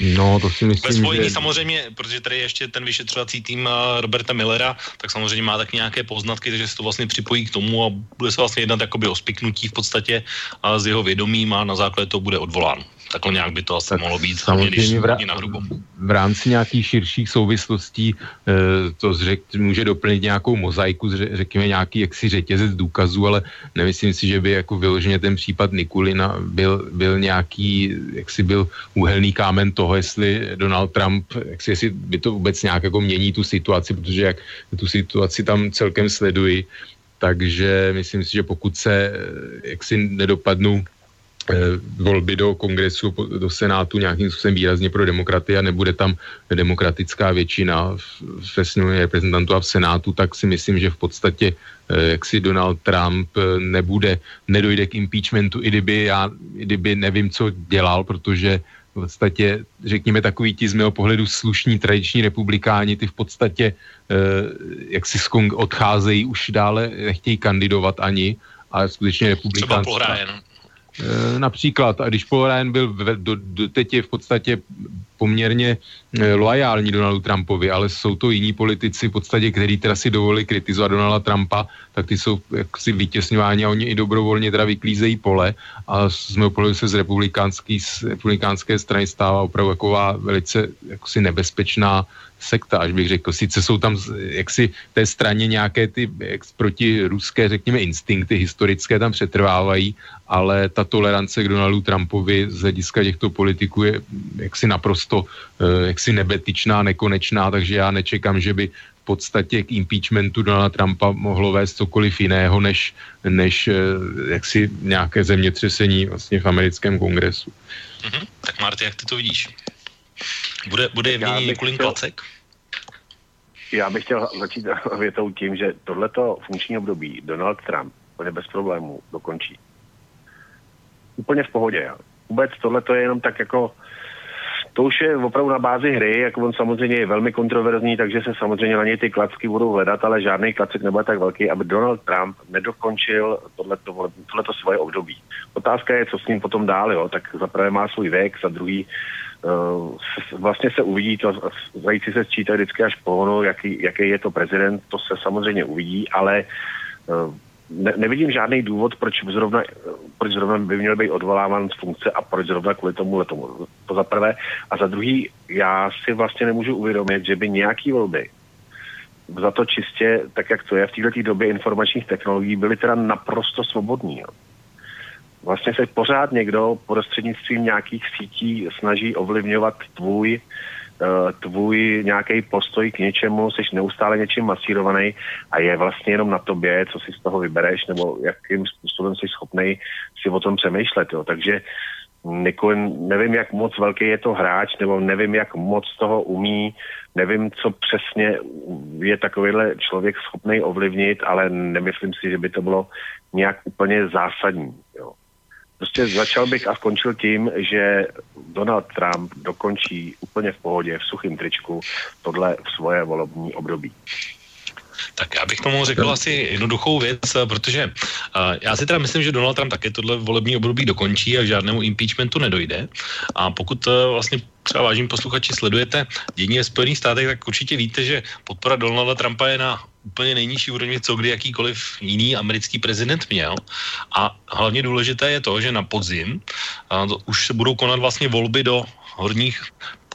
No, to si myslím,
Ve spojení že... samozřejmě, protože tady ještě ten vyšetřovací tým eh, Roberta Millera, tak samozřejmě má tak nějaké poznatky, takže se to vlastně připojí k tomu a bude se vlastně jednat jakoby o spiknutí v podstatě a z jeho vědomím a na základě toho bude odvolán. Takhle nějak by to asi tak mohlo být,
samozřejmě v, rá- na v rámci nějakých širších souvislostí e, to zřek, může doplnit nějakou mozaiku, řekněme nějaký jaksi řetězec důkazů, ale nemyslím si, že by jako vyloženě ten případ Nikulina byl, byl nějaký, jaksi byl úhelný kámen toho, jestli Donald Trump, jaksi, jestli by to vůbec nějak jako mění tu situaci, protože jak tu situaci tam celkem sleduji, takže myslím si, že pokud se eh, jaksi nedopadnou volby do kongresu, do senátu nějakým způsobem výrazně pro demokraty a nebude tam demokratická většina ve sněmovně reprezentantů a v senátu, tak si myslím, že v podstatě eh, jak si Donald Trump eh, nebude, nedojde k impeachmentu, i kdyby já, i kdyby nevím, co dělal, protože v podstatě, řekněme, takový ti z mého pohledu slušní tradiční republikáni, ty v podstatě eh, jak si odcházejí, už dále nechtějí kandidovat ani, ale skutečně republikánská. Třeba pohraje, no. Eh, například, a když Paul Ryan byl do, do, teď je v podstatě poměrně eh, loajální Donaldu Trumpovi, ale jsou to jiní politici v podstatě, kteří teda si dovolili kritizovat Donalda Trumpa, tak ty jsou jaksi vytěsňováni a oni i dobrovolně teda vyklízejí pole a z mého pohledu se z republikánské, z republikánské strany stává opravdu taková velice jaksi nebezpečná sekta, až bych řekl. Sice jsou tam jaksi té straně nějaké ty jak, protiruské, řekněme, instinkty historické tam přetrvávají, ale ta tolerance k Donaldu Trumpovi z hlediska těchto politiků je jaksi naprosto eh, jaksi nebetyčná, nekonečná, takže já nečekám, že by v podstatě k impeachmentu Donalda Trumpa mohlo vést cokoliv jiného, než, než eh, jaksi nějaké zemětřesení vlastně v americkém kongresu.
Mm-hmm. Tak Marty, jak ty to vidíš? Bude, bude v ní Nikulin chtěl, Klacek?
Já bych chtěl začít větou tím, že tohleto funkční období Donald Trump úplně bez problémů dokončí. Úplně v pohodě. Já. Vůbec tohleto je jenom tak jako to už je opravdu na bázi hry, jako on samozřejmě je velmi kontroverzní, takže se samozřejmě na něj ty klacky budou hledat, ale žádný klacek nebude tak velký, aby Donald Trump nedokončil tohleto, tohleto svoje období. Otázka je, co s ním potom dál, jo? tak za prvé má svůj věk, za druhý Uh, vlastně se uvidí, to zajíci se sčítají vždycky až po ono, jaký, jaký je to prezident, to se samozřejmě uvidí, ale uh, ne, nevidím žádný důvod, proč zrovna, proč zrovna by měl být odvoláván z funkce a proč zrovna kvůli tomu tomu. To za prvé. A za druhý, já si vlastně nemůžu uvědomit, že by nějaký volby za to čistě, tak jak to je v této době informačních technologií, byly teda naprosto svobodní. Jo vlastně se pořád někdo prostřednictvím nějakých sítí snaží ovlivňovat tvůj tvůj nějaký postoj k něčemu, jsi neustále něčím masírovaný a je vlastně jenom na tobě, co si z toho vybereš, nebo jakým způsobem jsi schopný si o tom přemýšlet. Jo. Takže Nikolin, nevím, jak moc velký je to hráč, nebo nevím, jak moc toho umí, nevím, co přesně je takovýhle člověk schopný ovlivnit, ale nemyslím si, že by to bylo nějak úplně zásadní. Jo. Prostě začal bych a skončil tím, že Donald Trump dokončí úplně v pohodě, v suchém tričku, tohle v svoje volební období.
Tak já bych tomu řekl asi jednoduchou věc, protože uh, já si teda myslím, že Donald Trump také tohle volební období dokončí a k žádnému impeachmentu nedojde. A pokud uh, vlastně třeba vážní posluchači sledujete dění ve Spojených státech, tak určitě víte, že podpora Donalda Trumpa je na úplně nejnižší úrovni, co kdy jakýkoliv jiný americký prezident měl. A hlavně důležité je to, že na podzim a to už se budou konat vlastně volby do horních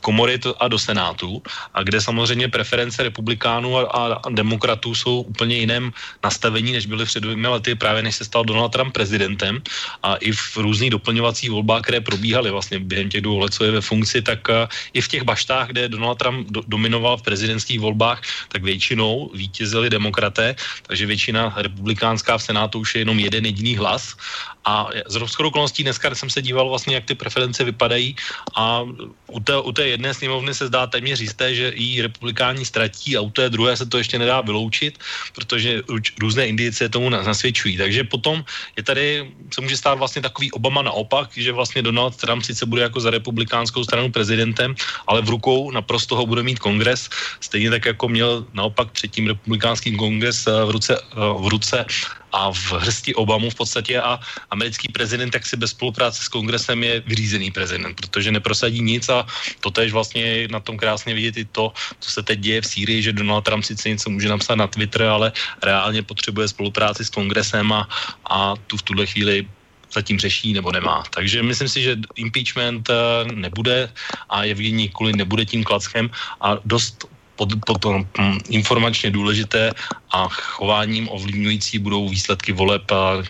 komory a do Senátu, a kde samozřejmě preference republikánů a, a, demokratů jsou úplně jiném nastavení, než byly před dvěmi lety, právě než se stal Donald Trump prezidentem. A i v různých doplňovacích volbách, které probíhaly vlastně během těch dvou let, co je ve funkci, tak uh, i v těch baštách, kde Donald Trump do, dominoval v prezidentských volbách, tak většinou vítězili demokraté, takže většina republikánská v Senátu už je jenom jeden jediný hlas. A z rozchodu okolností dneska jsem se díval vlastně, jak ty preference vypadají a u té, u té jedné sněmovny se zdá téměř jisté, že i republikáni ztratí a u té druhé se to ještě nedá vyloučit, protože různé indicie tomu nasvědčují. Takže potom je tady, se může stát vlastně takový Obama naopak, že vlastně Donald Trump sice bude jako za republikánskou stranu prezidentem, ale v rukou naprosto ho bude mít kongres, stejně tak jako měl naopak třetím republikánský kongres v ruce, v ruce a v hrsti Obamu v podstatě a americký prezident tak si bez spolupráce s kongresem je vyřízený prezident, protože neprosadí nic a to tež vlastně na tom krásně vidět i to, co se teď děje v Sýrii, že Donald Trump sice něco může napsat na Twitter, ale reálně potřebuje spolupráci s kongresem a, a tu v tuhle chvíli zatím řeší nebo nemá. Takže myslím si, že impeachment eh, nebude a Evgení Kulin nebude tím klackem a dost pod, potom hm, informačně důležité a chováním ovlivňující budou výsledky voleb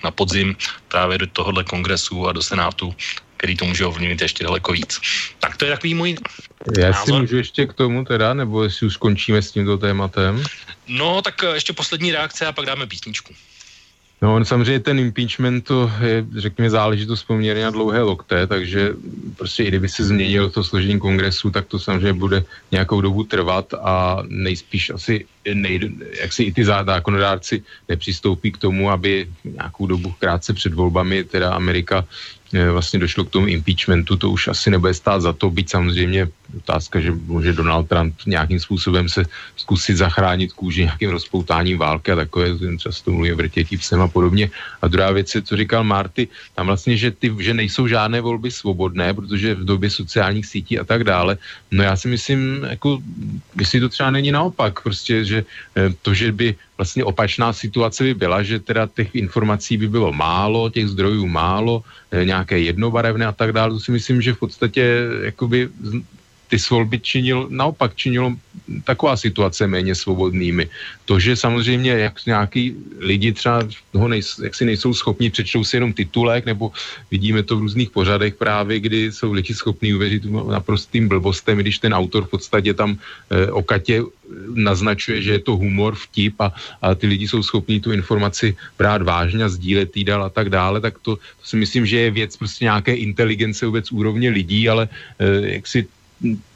na podzim právě do tohohle kongresu a do senátu, který to může ovlivnit ještě daleko víc. Tak to je takový můj
Já názor. si můžu ještě k tomu teda, nebo jestli už skončíme s tímto tématem?
No, tak eh, ještě poslední reakce a pak dáme písničku.
No, on samozřejmě ten impeachment to je, řekněme, záležitost poměrně na dlouhé lokté, takže prostě i kdyby se změnil to složení kongresu, tak to samozřejmě bude nějakou dobu trvat a nejspíš asi nejde, jak si i ty zákonodárci nepřistoupí k tomu, aby nějakou dobu krátce před volbami teda Amerika Eh, vlastně došlo k tomu impeachmentu, to už asi nebude stát za to, byť samozřejmě otázka, že může Donald Trump nějakým způsobem se zkusit zachránit kůži nějakým rozpoutáním války a takové, často mluví o vrtětí psem a podobně. A druhá věc je, co říkal Marty, tam vlastně, že, ty, že nejsou žádné volby svobodné, protože v době sociálních sítí a tak dále. No já si myslím, jako, jestli to třeba není naopak, prostě, že eh, to, že by vlastně opačná situace by byla, že teda těch informací by bylo málo, těch zdrojů málo, eh, nějaké jednobarevné a tak dále. To si myslím, že v podstatě jakoby ty svolby činil, naopak činilo taková situace méně svobodnými. To, že samozřejmě jak nějaký lidi třeba toho nejs, jak si nejsou schopni, přečtou si jenom titulek, nebo vidíme to v různých pořadech právě, kdy jsou lidi schopní uvěřit naprostým blbostem, když ten autor v podstatě tam e, o Katě naznačuje, že je to humor, vtip a, a ty lidi jsou schopní tu informaci brát vážně a sdílet jí dál a tak dále, tak to, to si myslím, že je věc prostě nějaké inteligence vůbec úrovně lidí, ale e, jak si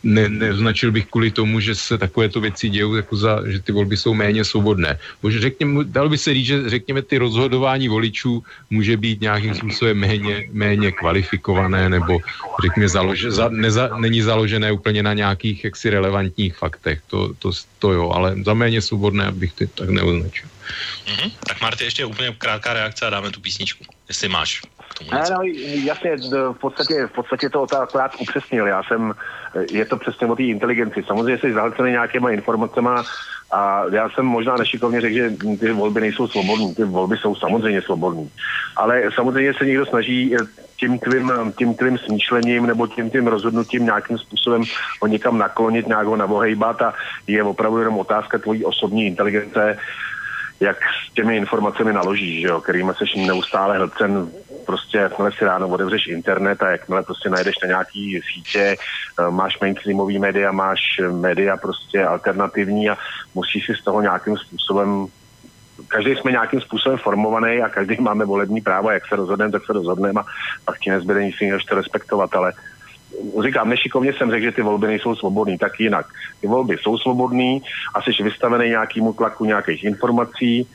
ne, neznačil bych kvůli tomu, že se takovéto věci dějou, jako za, že ty volby jsou méně svobodné. Bože, řekněme, dal by se říct, že řekněme ty rozhodování voličů může být nějakým způsobem méně, méně kvalifikované nebo řekněme založe, za, neza, není založené úplně na nějakých jaksi relevantních faktech. To, to, to jo, ale za méně svobodné bych to tak neoznačil.
Mm-hmm. Tak Marty, ještě úplně krátká reakce a dáme tu písničku, jestli máš
ne, no, jasně, v podstatě, v podstatě to akorát upřesnil. Já jsem, je to přesně o té inteligenci. Samozřejmě jsi zahlcený nějakýma informacemi a já jsem možná nešikovně řekl, že ty volby nejsou svobodné. Ty volby jsou samozřejmě svobodné. Ale samozřejmě se někdo snaží tím tvým, tím tvým smýšlením nebo tím tím rozhodnutím nějakým způsobem ho někam naklonit, nějak ho navohejbat a je opravdu jenom otázka tvojí osobní inteligence, jak s těmi informacemi naložíš, že jo, kterými seš neustále hlcen prostě jakmile si ráno otevřeš internet a jakmile prostě najdeš na nějaký sítě, eh, máš mainstreamový média, máš média prostě alternativní a musíš si z toho nějakým způsobem každý jsme nějakým způsobem formovaný a každý máme volební právo, jak se rozhodneme, tak se rozhodneme a pak ti nezbyde nic jiného, to respektovat, ale říkám, nešikovně jsem řekl, že ty volby nejsou svobodné, tak jinak. Ty volby jsou svobodné a jsi vystavený nějakému tlaku nějakých informací,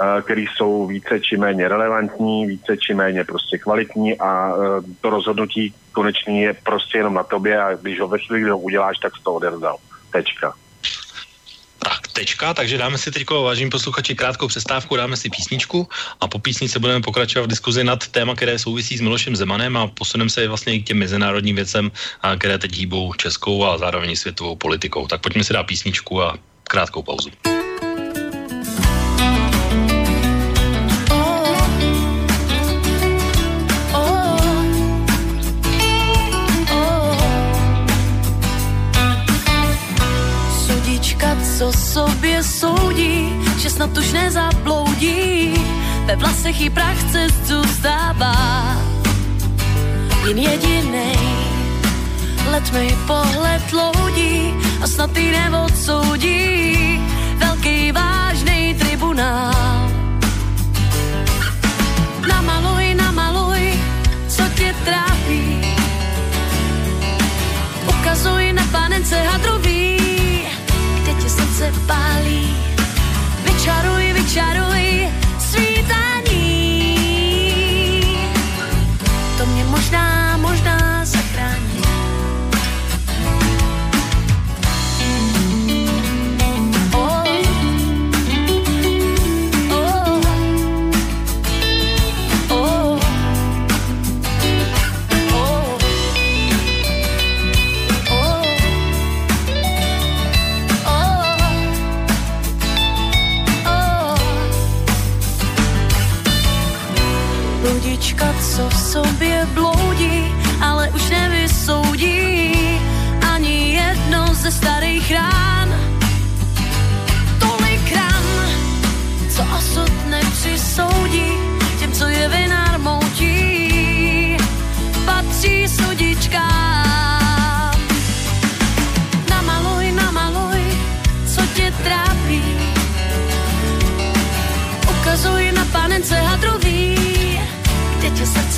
Eh, který jsou více či méně relevantní, více či méně prostě kvalitní a eh, to rozhodnutí konečný je prostě jenom na tobě a když ho ve chvíli, ho uděláš, tak to odevzdal. Tečka.
Tak, tečka, takže dáme si teď, vážení posluchači, krátkou přestávku, dáme si písničku a po písničce budeme pokračovat v diskuzi nad téma, které souvisí s Milošem Zemanem a posuneme se vlastně i k těm mezinárodním věcem, které teď hýbou českou a zároveň světovou politikou. Tak pojďme si dát písničku a krátkou pauzu.
Sobě soudí, že snad už nezaploudí, ve vlasech i prach cest zůstává. Jen jedinej, letmej pohled loudí a snad ty neodsoudí velký vážný tribunál. Namaluj, namaluj, co tě trápí, ukazuj na panence hadrový, se pálí. Vyčaruj, vyčaruj svítání. V sobě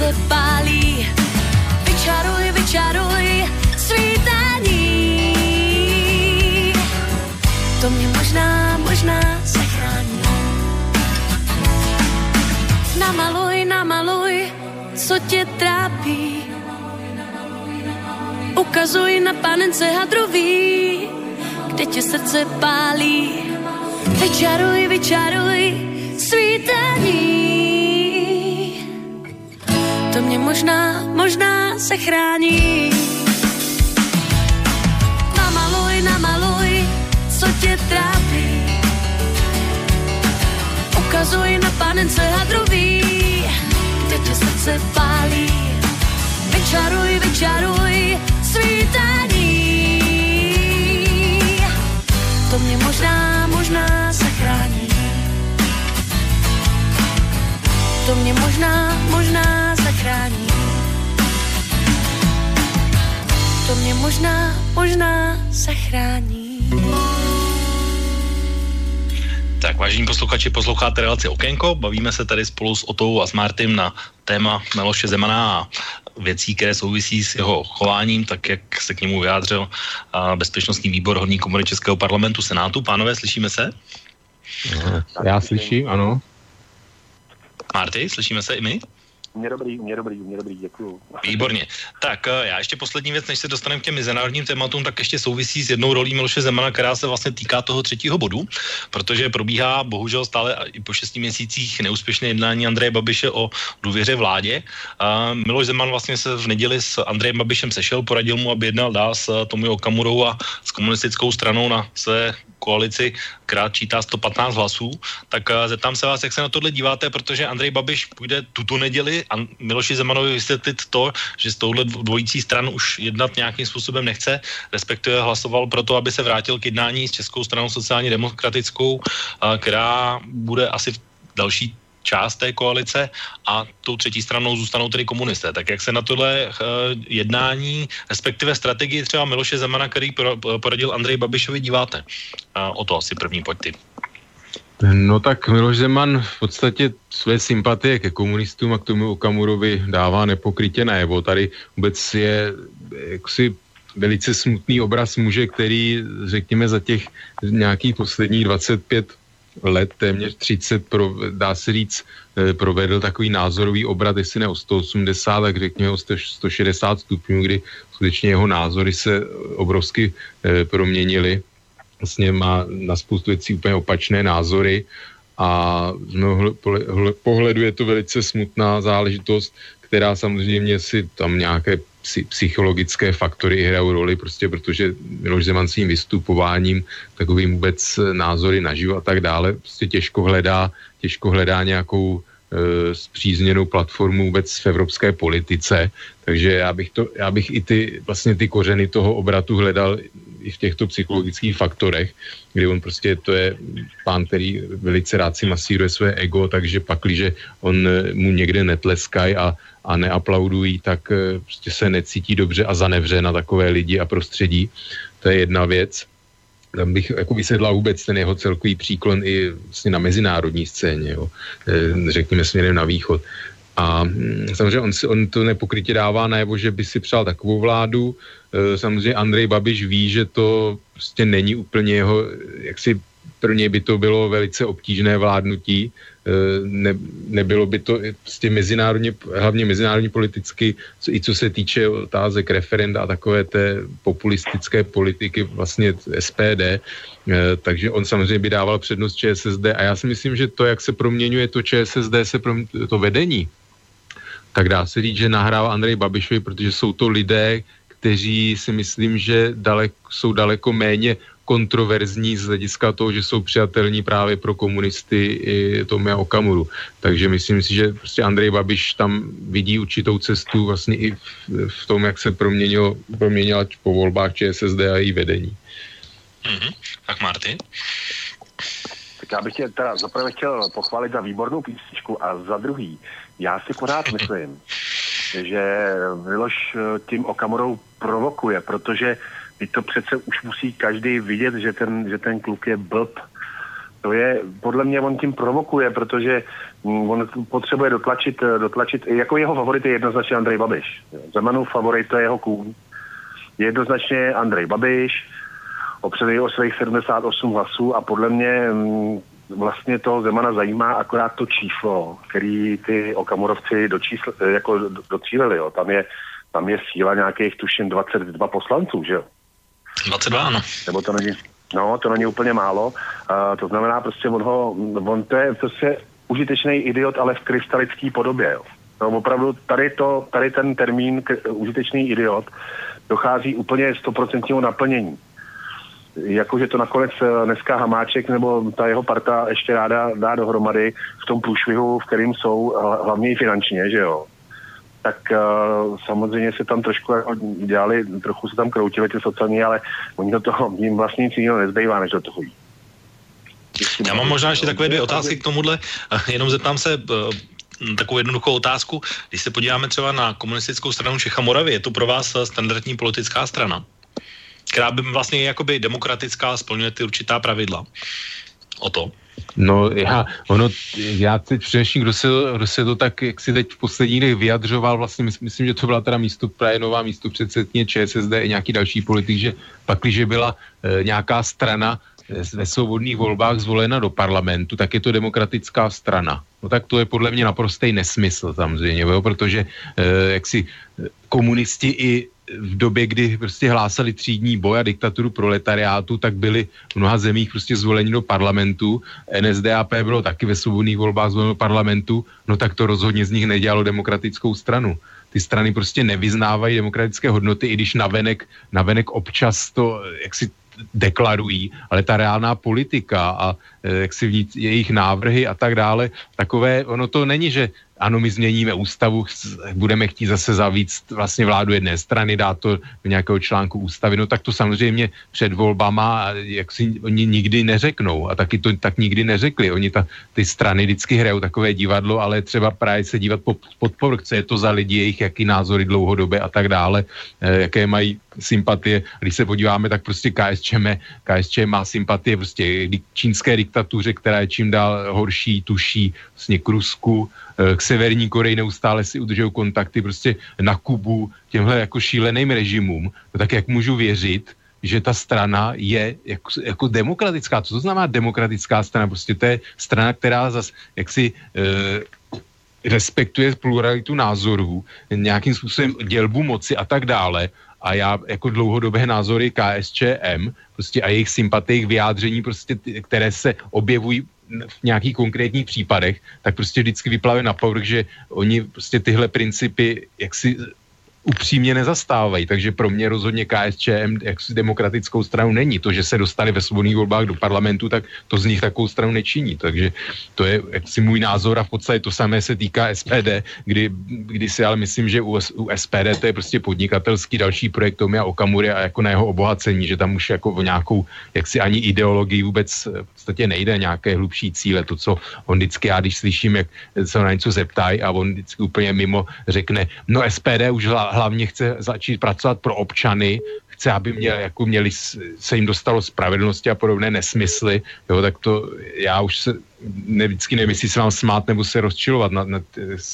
se pálí. Vyčaruj, vyčaruj svítání. To mě možná, možná zachrání. Namaluj, namaluj, co tě trápí. Ukazuj na panence hadrový, kde tě srdce pálí. Vyčaruj, vyčaruj svítání. To mě možná, možná se chrání. Namaluj, namaluj, co tě trápí. Ukazuj na panence hadrový, kde tě srdce pálí. Vyčaruj, vyčaruj svítání. To mě možná, možná zachrání. To mě možná, možná zachrání. To mě možná, možná zachrání.
Tak vážení posluchači, posloucháte relaci Okénko, bavíme se tady spolu s Otou a s Martym na téma Meloše Zemana a věcí, které souvisí s jeho chováním, tak jak se k němu vyjádřil Bezpečnostní výbor Horní komory Českého parlamentu Senátu. Pánové, slyšíme se?
Já slyším, ano.
Marty, slyšíme se i my?
Mě dobrý, mě dobrý, mě dobrý, děkuju.
Výborně. Tak eh, já ještě poslední věc, než se dostaneme k těm mezinárodním tématům, tak ještě souvisí s jednou rolí Miloše Zemana, která se vlastně týká toho třetího bodu, protože probíhá bohužel stále i po šesti měsících neúspěšné jednání Andreje Babiše o důvěře vládě. A Miloš Zeman vlastně se v neděli s Andrejem Babišem sešel, poradil mu, aby jednal dál s Tomi Okamurou a s komunistickou stranou na své koalici, která čítá 115 hlasů, tak uh, zeptám se vás, jak se na tohle díváte, protože Andrej Babiš půjde tuto neděli a Miloši Zemanovi vysvětlit to, že s touhle dvojící stran už jednat nějakým způsobem nechce, respektive hlasoval pro to, aby se vrátil k jednání s Českou stranou sociálně demokratickou, uh, která bude asi v další část té koalice a tou třetí stranou zůstanou tedy komunisté. Tak jak se na tohle uh, jednání, respektive strategii třeba Miloše Zemana, který poradil Andrej Babišovi, díváte? Uh, o to asi první pojď
No tak Miloš Zeman v podstatě své sympatie ke komunistům a k tomu Okamurovi dává nepokrytě najevo. Tady vůbec je jaksi velice smutný obraz muže, který, řekněme, za těch nějakých posledních 25 let, téměř 30, pro, dá se říct, eh, provedl takový názorový obrat, jestli ne o 180, tak řekněme o 160 stupňů, kdy skutečně jeho názory se obrovsky eh, proměnily. Vlastně má na spoustu věcí úplně opačné názory a z pohledu je to velice smutná záležitost, která samozřejmě si tam nějaké psychologické faktory hrajou roli, prostě protože Miloš Zeman svým vystupováním, takovým vůbec názory naživo a tak dále, prostě těžko hledá, těžko hledá nějakou e, zpřízněnou platformu vůbec v evropské politice, takže já bych, to, já bych i ty, vlastně ty kořeny toho obratu hledal i v těchto psychologických faktorech, kdy on prostě to je pán, který velice rád si masíruje své ego, takže pakliže on eh, mu někde netleskají a, a neaplaudují, tak eh, prostě se necítí dobře a zanevře na takové lidi a prostředí. To je jedna věc. Tam bych jako vysedla vůbec ten jeho celkový příklon i vlastně na mezinárodní scéně, jo. Eh, řekněme směrem na východ. A hm, samozřejmě on, si, on to nepokrytě dává najevo, že by si přál takovou vládu. E, samozřejmě Andrej Babiš ví, že to prostě není úplně jeho, jak si pro něj by to bylo velice obtížné vládnutí. E, ne, nebylo by to prostě mezinárodně, hlavně mezinárodně politicky, i co se týče otázek referenda a takové té populistické politiky vlastně SPD, e, takže on samozřejmě by dával přednost ČSSD a já si myslím, že to, jak se proměňuje to ČSSD, se prom, to vedení, tak dá se říct, že nahrává Andrej Babišovi, protože jsou to lidé, kteří si myslím, že dalek, jsou daleko méně kontroverzní z hlediska toho, že jsou přijatelní právě pro komunisty i Tomia Okamuru. Takže myslím si, že prostě Andrej Babiš tam vidí určitou cestu vlastně i v, v tom, jak se proměnil, proměnila po volbách ČSSD a její vedení.
Mm-hmm. Tak Martin?
Tak já bych tě teda zaprvé chtěl pochválit za výbornou písničku a za druhý, já si pořád myslím, že Miloš eh, tím Okamorou provokuje, protože to přece už musí každý vidět, že ten, že ten kluk je blb. To je, podle mě on tím provokuje, protože mm, on potřebuje dotlačit, eh, dotlačit, jako jeho favorit je jednoznačně Andrej Babiš. Zemanův favorit to je jeho kůň. Jednoznačně Andrej Babiš, opředej o svých 78 hlasů a podle mě mm, vlastně toho Zemana zajímá akorát to číslo, který ty Okamurovci dočísl, jako docílili. Jo. Tam je tam je síla nějakých tuším 22 poslanců, že jo?
22, ano.
Nebo to není, no, to není úplně málo. Uh, to znamená prostě on ho, on to je prostě užitečný idiot, ale v krystalické podobě, jo. No, opravdu tady, to, tady ten termín k, užitečný idiot dochází úplně 100% naplnění. Jakože to nakonec eh, dneska Hamáček nebo ta jeho parta ještě ráda dá dohromady v tom průšvihu, v kterým jsou hlavně i finančně, že jo tak uh, samozřejmě se tam trošku jako dělali, trochu se tam kroutili ty sociální, ale oni do toho, jim vlastně nic jiného nezbývá, než do toho jít.
Já mám možná ještě takové dvě otázky k tomuhle. Jenom zeptám se takovou jednoduchou otázku. Když se podíváme třeba na komunistickou stranu Čecha Moravy, je to pro vás standardní politická strana, která by vlastně jakoby demokratická, splňuje ty určitá pravidla. O to.
No já, ono, já teď především, kdo se, kdo se to tak, jak si teď v posledních dnech vyjadřoval, vlastně myslím, myslím, že to byla teda místo, právě nová místo předsedně ČSSD i nějaký další politik, že pak, když byla e, nějaká strana ve svobodných volbách zvolena do parlamentu, tak je to demokratická strana. No tak to je podle mě naprostý nesmysl samozřejmě, jo, protože e, jak si e, komunisti i v době, kdy prostě hlásali třídní boj a diktaturu proletariátu, tak byli v mnoha zemích prostě zvoleni do parlamentu. NSDAP bylo taky ve svobodných volbách zvoleno do parlamentu, no tak to rozhodně z nich nedělalo demokratickou stranu. Ty strany prostě nevyznávají demokratické hodnoty, i když navenek, navenek občas to, jak si deklarují, ale ta reálná politika a eh, jak si jejich návrhy a tak dále, takové, ono to není, že ano, my změníme ústavu, budeme chtít zase zavíc vlastně vládu jedné strany, dát to do nějakého článku ústavy, no tak to samozřejmě před volbama, jak si oni nikdy neřeknou. A taky to tak nikdy neřekli. Oni ta, ty strany vždycky hrajou takové divadlo, ale třeba právě se dívat pod, pod povrch, co je to za lidi, jejich jaký názory dlouhodobě a tak dále, eh, jaké mají sympatie. Když se podíváme, tak prostě KSČ, KSČ má sympatie prostě čínské diktatuře, která je čím dál horší, tuší vlastně k Rusku, eh, k Severní Koreji neustále si udržují kontakty prostě na Kubu, těmhle jako šíleným režimům, no tak jak můžu věřit, že ta strana je jako, jako demokratická. Co to znamená demokratická strana? Prostě to je strana, která zase jaksi e, respektuje pluralitu názorů, nějakým způsobem dělbu moci a tak dále a já jako dlouhodobé názory KSČM prostě a jejich sympatie, vyjádření, prostě, které se objevují v nějakých konkrétních případech, tak prostě vždycky vyplave na povrch, že oni prostě tyhle principy jak si upřímně nezastávají. Takže pro mě rozhodně KSČM jak demokratickou stranu není. To, že se dostali ve svobodných volbách do parlamentu, tak to z nich takovou stranu nečiní. Takže to je jaksi můj názor a v podstatě to samé se týká SPD, kdy, kdy si ale myslím, že u, u SPD to je prostě podnikatelský další projekt Tomia Okamury a jako na jeho obohacení, že tam už jako v nějakou jaksi ani ideologii vůbec v podstatě nejde nějaké hlubší cíle. To, co on vždycky, já když slyším, jak se na něco zeptají a on vždycky úplně mimo řekne, no SPD už hlavně chce začít pracovat pro občany, chce, aby měl, jako měli, se jim dostalo spravedlnosti a podobné nesmysly, jo, tak to já už se ne, vždycky nevím, jestli se vám smát nebo se rozčilovat na, na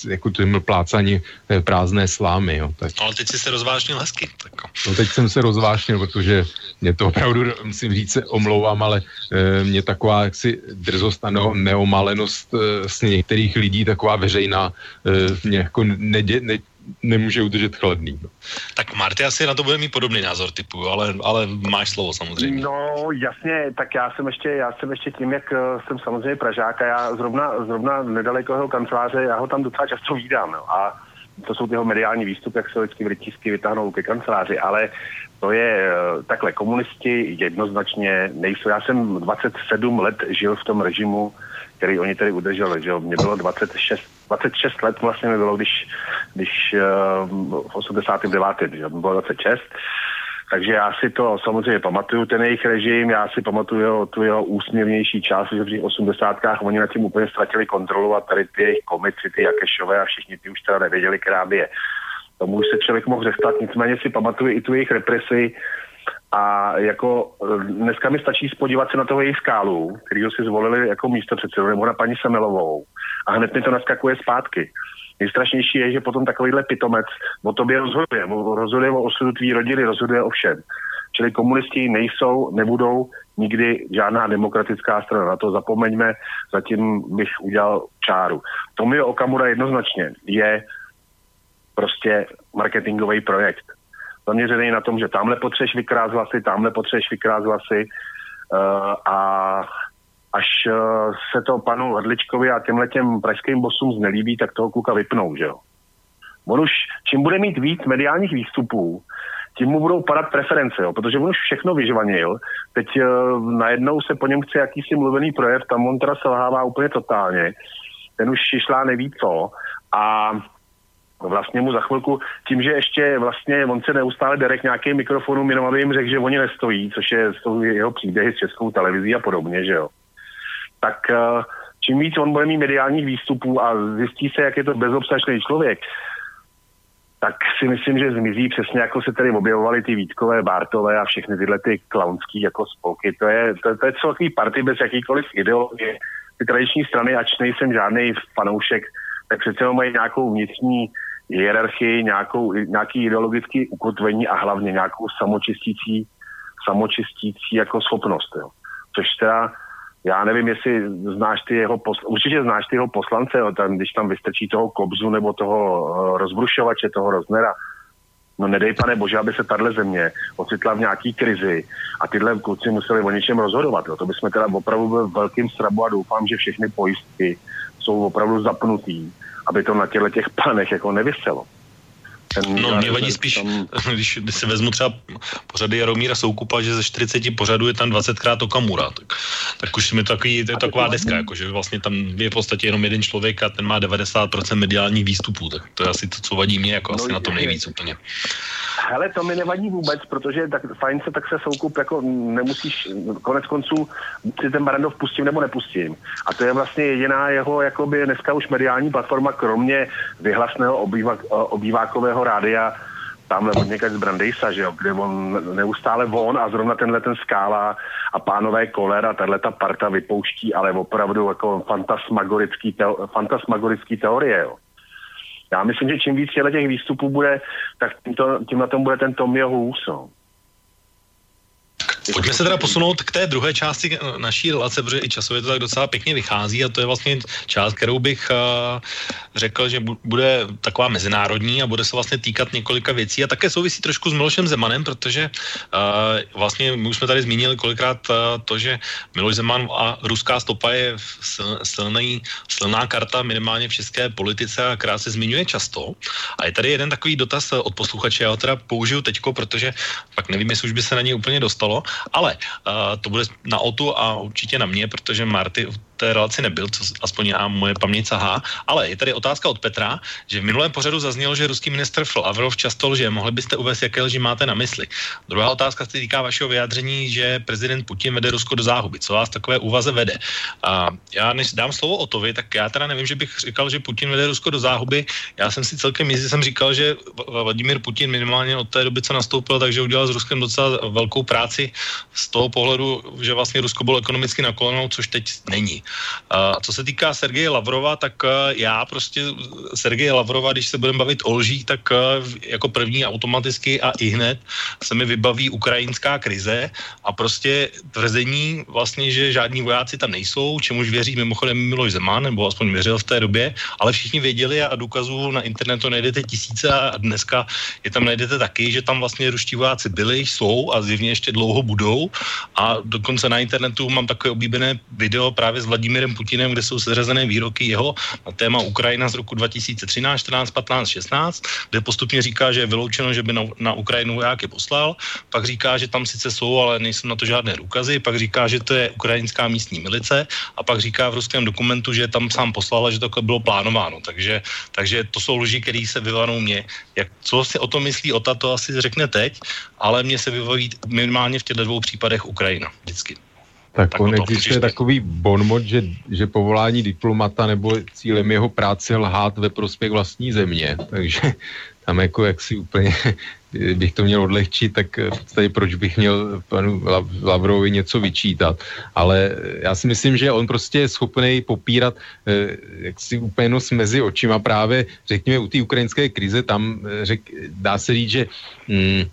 jako tím plácání eh, prázdné slámy. Jo, tak.
No, ale teď jsi se rozvášnil hezky. Tak.
No, teď jsem se rozvášnil, protože mě to opravdu, musím říct, se omlouvám, ale e, mě taková jaksi drzost a neomalenost e, vlastně některých lidí, taková veřejná, e, mě jako nedě, ne, nemůže udržet chladný. No.
Tak Marty asi na to bude mít podobný názor typu, ale, ale máš slovo samozřejmě.
No jasně, tak já jsem ještě, já jsem ještě tím, jak eh, jsem samozřejmě Pražák a já zrovna, zrovna nedaleko jeho kanceláře, já ho tam docela často vídám. No. A to jsou jeho mediální výstupy, jak se vždycky vytisky vytáhnou ke kanceláři, ale to je eh, takhle, komunisti jednoznačně nejsou. Já jsem 27 let žil v tom režimu, který oni tady udrželi, že jo. Mně bylo 26, 26 let vlastně mi bylo, když, když uh, v 89. že bylo 26. Takže já si to samozřejmě pamatuju, ten jejich režim, já si pamatuju jeho, tu jeho úsměvnější část, že v těch 80. oni na tím úplně ztratili kontrolu a tady ty jejich komici, ty Jakešové a všichni ty už teda nevěděli, která by je. Tomu už se člověk mohl řechtat, nicméně si pamatuju i tu jejich represi, a jako eh, dneska mi stačí spodívat se na toho jejich skálu, který si zvolili jako místo předsedu, nebo na paní Semelovou. A hned mi to naskakuje zpátky. Nejstrašnější je, že potom takovýhle pitomec o tobě rozhoduje. Rozhoduje o osudu tvý rodiny, rozhoduje o všem. Čili komunisti nejsou, nebudou nikdy žádná demokratická strana. Na to zapomeňme, zatím bych udělal čáru. Tomio Okamura jednoznačně je prostě marketingový projekt. Zaměřený na tom, že tamhle potřeš vykrát hlasy, tamhle potřeš vykrát hlasy uh, a až uh, se to panu Hrdličkovi a těmhle těm pražským bosům znelíbí, tak toho kluka vypnou, že jo. On už, čím bude mít víc mediálních výstupů, tím mu budou padat preference, jo, protože on už všechno vyžvanil. Teď uh, najednou se po něm chce jakýsi mluvený projev, tam on teda selhává úplně totálně. Ten už šišlá neví co a vlastně mu za chvilku, tím, že ještě vlastně on se neustále dere k nějakým mikrofonům, jenom aby jim řekl, že oni nestojí, což je, jsou jeho příběhy s českou televizí a podobně, že jo. Tak uh, čím víc on bude mít mediálních výstupů a zjistí se, jak je to bezobsažný člověk, tak si myslím, že zmizí přesně jako se tady objevovaly ty Vítkové, Bartové a všechny tyhle ty klaunský jako spolky. To je, to, to je celý party bez jakýkoliv ideologie. Ty tradiční strany, ač nejsem žádný fanoušek, tak přece mají nějakou vnitřní hierarchii, nějakou, nějaký ideologický ukotvení a hlavně nějakou samočistící, samočistící jako schopnost. Jo. Což teda já nevím, jestli znáš ty jeho, posl- určitě znáš ty jeho poslance, jo, tam, když tam vystrčí toho kobzu nebo toho uh, rozbrušovače, toho roznera, No nedej pane bože, aby se tahle země ocitla v nějaký krizi a tyhle kluci museli o něčem rozhodovat. Jo. To bychom teda opravdu byl velkým srabu a doufám, že všechny pojistky jsou opravdu zapnutý, aby to na těle těch panech jako nevyselo.
No, mě vadí spíš, tam... když, když si vezmu třeba pořady Jaromíra Soukupa, že ze 40 pořadů je tam 20krát Okamura, tak, tak už mi to takový, to je taková deska, jako, že vlastně tam je v podstatě jenom jeden člověk a ten má 90% mediálních výstupů, tak to je asi to, co vadí mě jako no, asi na tom nejvíc úplně.
Hele, to mi nevadí vůbec, protože tak fajn se tak se soukup jako nemusíš, konec konců si ten Barandov pustím nebo nepustím. A to je vlastně jediná jeho jakoby dneska už mediální platforma, kromě vyhlasného obývak, obývákového rádia, tamhle od někať z Brandejsa, že jo, kde on neustále von a zrovna tenhle ten skála a pánové koler a tahle ta parta vypouští, ale opravdu jako fantasmagorický, teo, fantasmagorický teorie, jo. Já myslím, že čím víc těch výstupů bude, tak tím, to, tím na tom bude ten Tomio Hus. No.
Pojďme se teda posunout k té druhé části naší relace, protože i časově to tak docela pěkně vychází a to je vlastně část, kterou bych uh, řekl, že bude taková mezinárodní a bude se vlastně týkat několika věcí a také souvisí trošku s Milošem Zemanem, protože uh, vlastně my už jsme tady zmínili kolikrát uh, to, že Miloš Zeman a ruská stopa je silný, silná karta minimálně v české politice, která se zmiňuje často. A je tady jeden takový dotaz od posluchače, já ho teda použiju teďko, protože pak nevím, jestli už by se na něj úplně dostalo. Ale uh, to bude na Otu a určitě na mě, protože Marty té relaci nebyl, co aspoň já moje paměť sahá. Ale je tady otázka od Petra, že v minulém pořadu zaznělo, že ruský minister Lavrov často lže. Mohli byste uvést, jaké lži máte na mysli? Druhá otázka se týká vašeho vyjádření, že prezident Putin vede Rusko do záhuby. Co vás takové úvaze vede? A já než dám slovo Otovi, tak já teda nevím, že bych říkal, že Putin vede Rusko do záhuby. Já jsem si celkem jistý, jsem říkal, že Vladimír Putin minimálně od té doby, co nastoupil, takže udělal s Ruskem docela velkou práci z toho pohledu, že vlastně Rusko bylo ekonomicky nakloněno, což teď není. A co se týká Sergeje Lavrova, tak eh, já prostě Sergeje Lavrova, když se budeme bavit o lžích, tak eh, jako první automaticky a i hned se mi vybaví ukrajinská krize a prostě tvrzení vlastně, že žádní vojáci tam nejsou, čemuž věří mimochodem Miloš Zeman, nebo aspoň věřil v té době, ale všichni věděli a důkazů na internetu najdete tisíce a dneska je tam najdete taky, že tam vlastně ruští vojáci byli, jsou a zjevně ještě dlouho budou. A dokonce na internetu mám takové oblíbené video právě s Vladimirem Putinem, kde jsou seřazené výroky jeho na téma Ukrajina z roku 2013, 14, 15, 16, kde postupně říká, že je vyloučeno, že by na, na Ukrajinu vojáky poslal, pak říká, že tam sice jsou, ale nejsou na to žádné důkazy, pak říká, že to je ukrajinská místní milice a pak říká v ruském dokumentu, že tam sám poslal a že to bylo plánováno. Takže, takže to jsou lži, které se vyvanou mě. Jak, co si o tom myslí Ota, to asi řekne teď, ale mně se vybaví minimálně v těchto dvou případech Ukrajina vždycky.
Tak, tak on existuje takový bonmot, že, že povolání diplomata nebo cílem jeho práce lhát ve prospěch vlastní země, takže tam jako jak si úplně bych to měl odlehčit, tak tady proč bych měl panu Lavrovi něco vyčítat. Ale já si myslím, že on prostě je schopný popírat eh, jak si úplně mezi očima právě, řekněme, u té ukrajinské krize, tam eh, řek, dá se říct, že mm,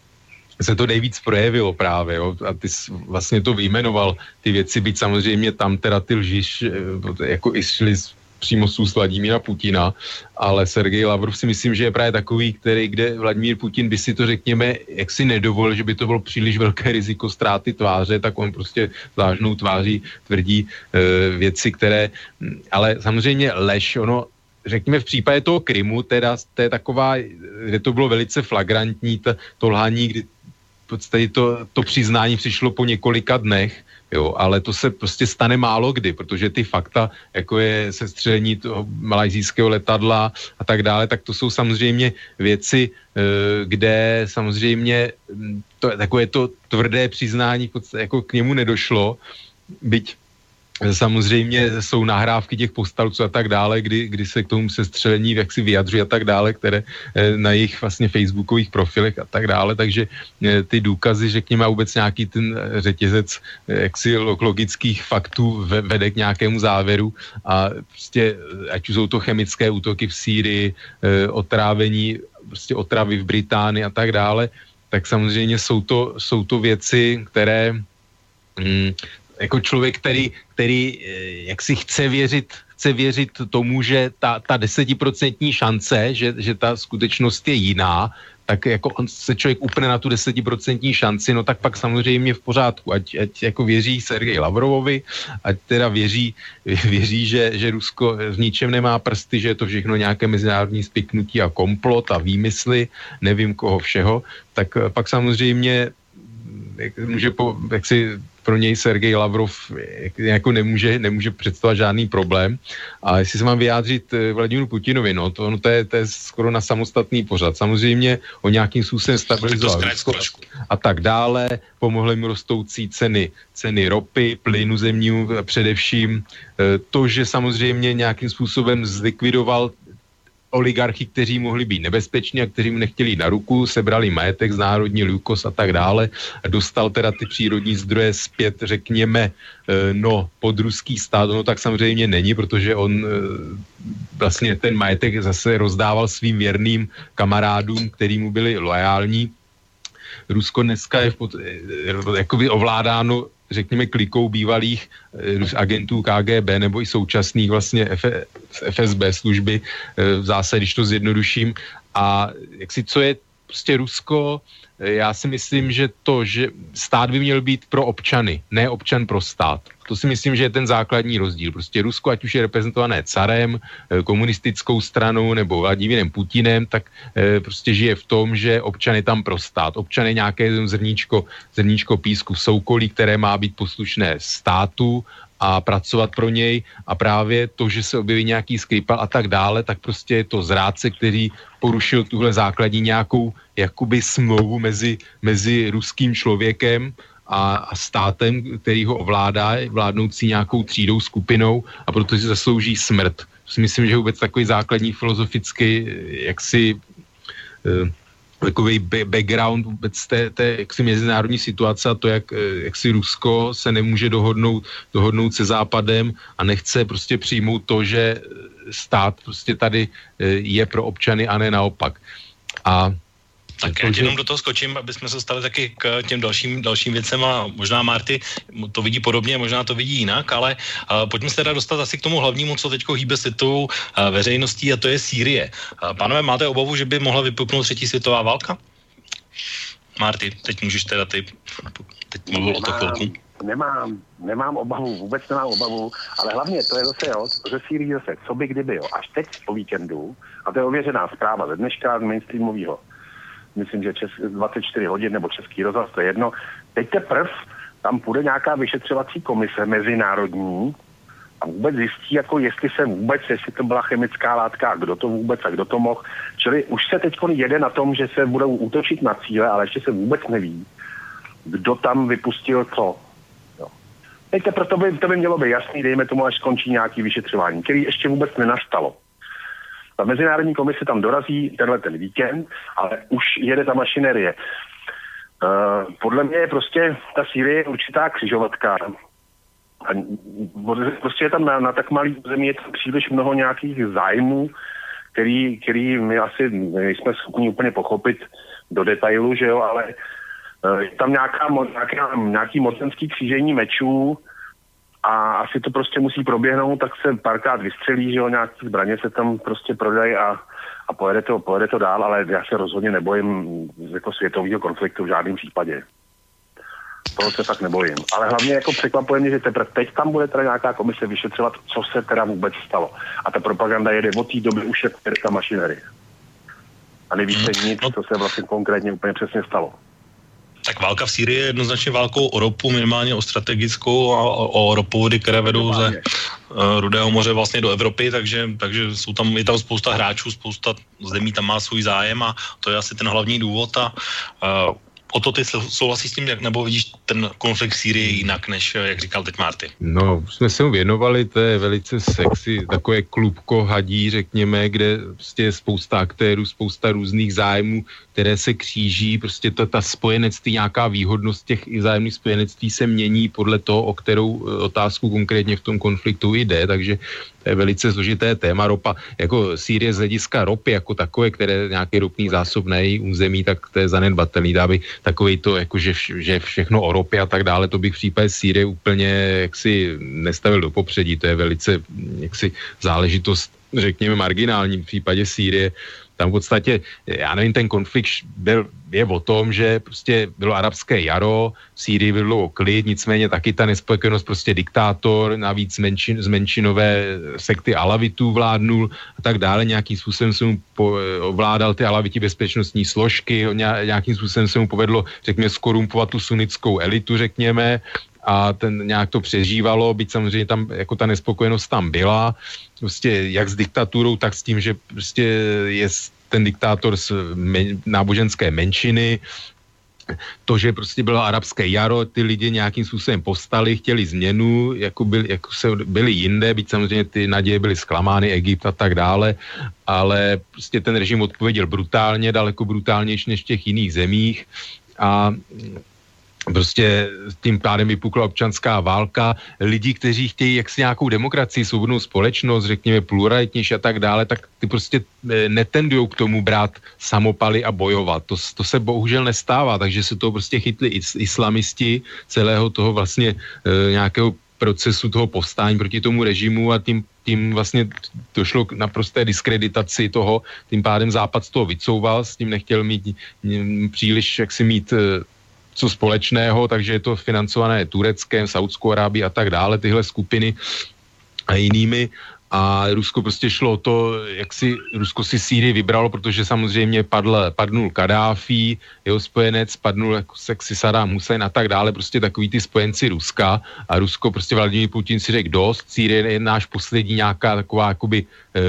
se to nejvíc projevilo právě, jo, a ty jsi vlastně to vyjmenoval, ty věci, byť samozřejmě tam teda ty lžiš, eh, jako šli přímo z Vladimíra Putina, ale Sergej Lavrov si myslím, že je právě takový, který, kde Vladimír Putin by si to řekněme, jak si nedovolil, že by to bylo příliš velké riziko ztráty tváře, tak on prostě vážnou tváří tvrdí e, věci, které, ale samozřejmě lež, ono řekněme v případě toho Krymu, teda to je taková, kde to bylo velice flagrantní, to, to lhaní, kdy podstatě to, to přiznání přišlo po několika dnech, jo, ale to se prostě stane málo kdy, protože ty fakta, jako je sestřelení toho malajzijského letadla a tak dále, tak to jsou samozřejmě věci, eh, kde samozřejmě to, takové to tvrdé přiznání jako k němu nedošlo, byť Samozřejmě jsou nahrávky těch postalců a tak dále, kdy, kdy se k tomu sestřelení jak si vyjadřují a tak dále, které eh, na jejich vlastně facebookových profilech a tak dále, takže eh, ty důkazy, že k něm má vůbec nějaký ten eh, řetězec jaksi logických faktů vede k nějakému závěru a prostě ať už jsou to chemické útoky v Sýrii, otrávení, prostě otravy v Británii a tak dále, tak samozřejmě jsou to, jsou to věci, které mm, jako člověk, který, který eh, jak si chce věřit, chce věřit tomu, že ta, ta desetiprocentní šance, že, že ta skutečnost je jiná, tak jako on se člověk upne na tu desetiprocentní šanci, no tak pak samozřejmě v pořádku, ať, ať jako věří Sergej Lavrovovi, ať teda věří, věří že, že Rusko v ničem nemá prsty, že je to všechno nějaké mezinárodní spiknutí a komplot a výmysly, nevím koho všeho, tak pak samozřejmě jak, může po, jak si pro něj Sergej Lavrov jako nemůže, nemůže představovat žádný problém. A jestli se mám vyjádřit eh, Vladimíru Putinovi, no to, no to, je, to je skoro na samostatný pořad. Samozřejmě o nějakým způsobem stabilizoval a tak dále. Pomohly mu rostoucí ceny, ceny ropy, plynu zemního především. Eh, to, že samozřejmě nějakým způsobem zlikvidoval oligarchy, kteří mohli být nebezpeční a kteří mu nechtěli na ruku, sebrali majetek z národní Lukos a tak dále. Dostal teda ty přírodní zdroje zpět, řekněme, eh, no, pod ruský stát, no tak samozřejmě není, protože on eh, vlastně ten majetek zase rozdával svým věrným kamarádům, který mu byli loajální. Rusko dneska je pod, eh, jakoby ovládáno řekněme, klikou bývalých eh, agentů KGB nebo i současných vlastně F, FSB služby, eh, v zásadě, když to zjednoduším. A jak si, co je prostě Rusko, já si myslím, že to, že stát by měl být pro občany, ne občan pro stát. To si myslím, že je ten základní rozdíl. Prostě Rusko, ať už je reprezentované carem, eh, komunistickou stranou nebo Vladimírem Putinem, tak eh, prostě žije v tom, že občan je tam pro stát. Občan je nějaké zrníčko, zrníčko písku v soukolí, které má být poslušné státu a pracovat pro něj a právě to, že se objeví nějaký Skripal a tak dále, tak prostě je to zrádce, který porušil tuhle základní nějakou jakoby smlouvu mezi, mezi ruským člověkem a, a státem, který ho ovládá, vládnoucí nějakou třídou, skupinou a proto si zaslouží smrt. Myslím, že vůbec takový základní filozofický, jaksi eh, takový background vůbec té, té jaksi mezinárodní situace a to, jak, eh, jak si Rusko se nemůže dohodnout, dohodnout se Západem a nechce prostě přijmout to, že stát prostě tady eh, je pro občany a ne naopak. A
tak já jenom do toho skočím, aby jsme se stali taky k těm dalším, dalším věcem a možná Marty to vidí podobně, možná to vidí jinak, ale uh, pojďme se teda dostat asi k tomu hlavnímu, co teď hýbe světovou uh, veřejností a to je Sýrie. Uh, pánové, máte obavu, že by mohla vypuknout třetí světová válka? Marty, teď můžeš teda ty, teď mluvil o to chvilku.
Nemám, nemám obavu, vůbec nemám obavu, ale hlavně to je zase, jo, ze Sýrie zase, co by kdyby, jo, až teď po víkendu, a to je ověřená zpráva ze dneška z mainstreamového myslím, že čes, 24 hodin nebo Český rozhlas, to je jedno. Teď teprv tam půjde nějaká vyšetřovací komise mezinárodní a vůbec zjistí, jako jestli se vůbec, jestli to byla chemická látka, kdo to vůbec a kdo to mohl. Čili už se teď jede na tom, že se budou útočit na cíle, ale ještě se vůbec neví, kdo tam vypustil co. Teď to by, to by mělo být jasný, dejme tomu, až skončí nějaký vyšetřování, který ještě vůbec nenastalo. Ta mezinárodní komise tam dorazí tenhle ten víkend, ale už jede ta mašinerie. Uh, podle mě je prostě ta Sýrie určitá křižovatka. A prostě je tam na, na tak malý zemi je tam příliš mnoho nějakých zájmů, který, který my asi nejsme schopni úplně pochopit do detailu, že jo, ale uh, je tam nějaká, nějaká, nějaký mocenský křížení mečů, a asi to prostě musí proběhnout, tak se párkrát vystřelí, že jo, nějaký zbraně se tam prostě prodají a, a pojede, to, pojede to dál, ale já se rozhodně nebojím jako světového konfliktu v žádném případě. Toho se tak nebojím. Ale hlavně jako překvapuje mě, že teprve teď tam bude teda nějaká komise vyšetřovat, co se teda vůbec stalo. A ta propaganda jede od té doby už je ta mašinerie. A nevíte hmm. nic, co se vlastně konkrétně úplně přesně stalo.
Tak válka v Sýrii je jednoznačně válkou o ropu, minimálně o strategickou a o ropovody, které vedou ze uh, Rudého moře vlastně do Evropy, takže, takže jsou tam, je tam spousta hráčů, spousta zemí tam má svůj zájem a to je asi ten hlavní důvod a uh, o to ty souhlasíš s tím, jak, nebo vidíš ten konflikt v Sýrii jinak, než jak říkal teď Marty?
No, jsme se mu věnovali, to je velice sexy, takové klubko hadí, řekněme, kde prostě je spousta aktérů, spousta různých zájmů, které se kříží, prostě ta, ta spojenectví, nějaká výhodnost těch i zájemných spojenectví se mění podle toho, o kterou e, otázku konkrétně v tom konfliktu jde, takže to je velice složité téma ropa. Jako Sýrie z hlediska ropy jako takové, které nějaký ropný zásob nejí území, tak to je zanedbatelný. Dá by takový to, jako že, že všechno o ropě a tak dále, to bych v případě Sýrie úplně jaksi nestavil do popředí. To je velice jaksi záležitost řekněme marginální v případě Sýrie, tam v podstatě, já nevím, ten konflikt byl, je o tom, že prostě bylo arabské jaro, v Sýrii bylo klid, nicméně taky ta nespokojenost, prostě diktátor, navíc menšin, z menšinové sekty alavitů vládnul a tak dále, nějakým způsobem se mu po, ovládal ty alaviti bezpečnostní složky, nějakým způsobem se mu povedlo, řekněme, skorumpovat tu sunnickou elitu, řekněme, a ten nějak to přežívalo, byť samozřejmě tam jako ta nespokojenost tam byla, prostě jak s diktaturou, tak s tím, že prostě je ten diktátor z men, náboženské menšiny, to, že prostě bylo arabské jaro, ty lidi nějakým způsobem povstali, chtěli změnu, jako, byli, jako se byli jinde, byť samozřejmě ty naděje byly zklamány, Egypt a tak dále, ale prostě ten režim odpověděl brutálně, daleko brutálnější než v těch jiných zemích. A prostě tím pádem vypukla občanská válka. Lidi, kteří chtějí jaksi nějakou demokracii, svobodnou společnost, řekněme pluralitnější a tak dále, tak ty prostě eh, netendují k tomu brát samopaly a bojovat. To, to se bohužel nestává, takže se to prostě chytli islamisti celého toho vlastně e, nějakého procesu toho povstání proti tomu režimu a tím, tím vlastně došlo k naprosté diskreditaci toho, tím pádem Západ z toho vycouval, s tím nechtěl mít příliš, jak si mít eh, co společného, takže je to financované Tureckem, Saudskou Arábí a tak dále, tyhle skupiny a jinými a Rusko prostě šlo to, jak si Rusko si Sýrii vybralo, protože samozřejmě padl, padnul Kadáfi, jeho spojenec, padnul jako sexy Saddam Hussein a tak dále, prostě takový ty spojenci Ruska. A Rusko prostě Vladimír Putin si řekl dost, Sýrie je náš poslední nějaká taková jakoby e,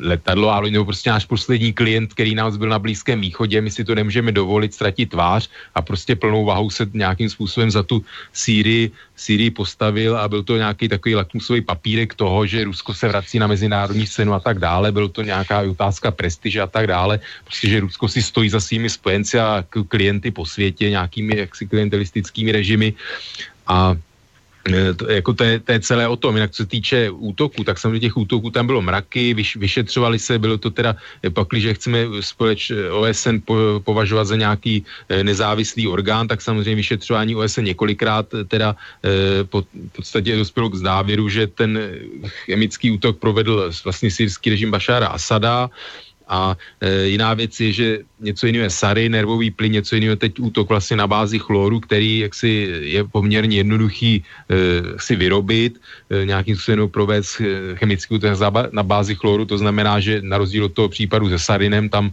letadlo, ale nebo prostě náš poslední klient, který nás byl na Blízkém východě, my si to nemůžeme dovolit ztratit tvář a prostě plnou vahou se nějakým způsobem za tu Sýrii, Sýrii postavil a byl to nějaký takový lakmusový papírek toho, že Rusko se vrací na mezinárodní scénu a tak dále, byl to nějaká otázka prestiže a tak dále, prostě, že Rusko si stojí za svými spojenci a klienty po světě, nějakými jaksi klientelistickými režimy. A to, jako to, je, to je celé o tom. Jinak co se týče útoku, tak samozřejmě těch útoků tam bylo mraky, vyš, vyšetřovali se, bylo to teda, eh, pakli, že chceme společ eh, OSN po, považovat za nějaký nezávislý orgán, tak samozřejmě vyšetřování OSN několikrát teda po, v podstatě dospělo k závěru, že ten chemický útok provedl vlastně syrský režim Bašára Asada, a e, jiná věc je, že něco jiného je sary, nervový plyn, něco jiného teď útok vlastně na bázi chloru, který jaksi je poměrně jednoduchý e, si vyrobit, e, nějakým způsobem provést e, chemický útok na bázi chloru, to znamená, že na rozdíl od toho případu se sarinem, tam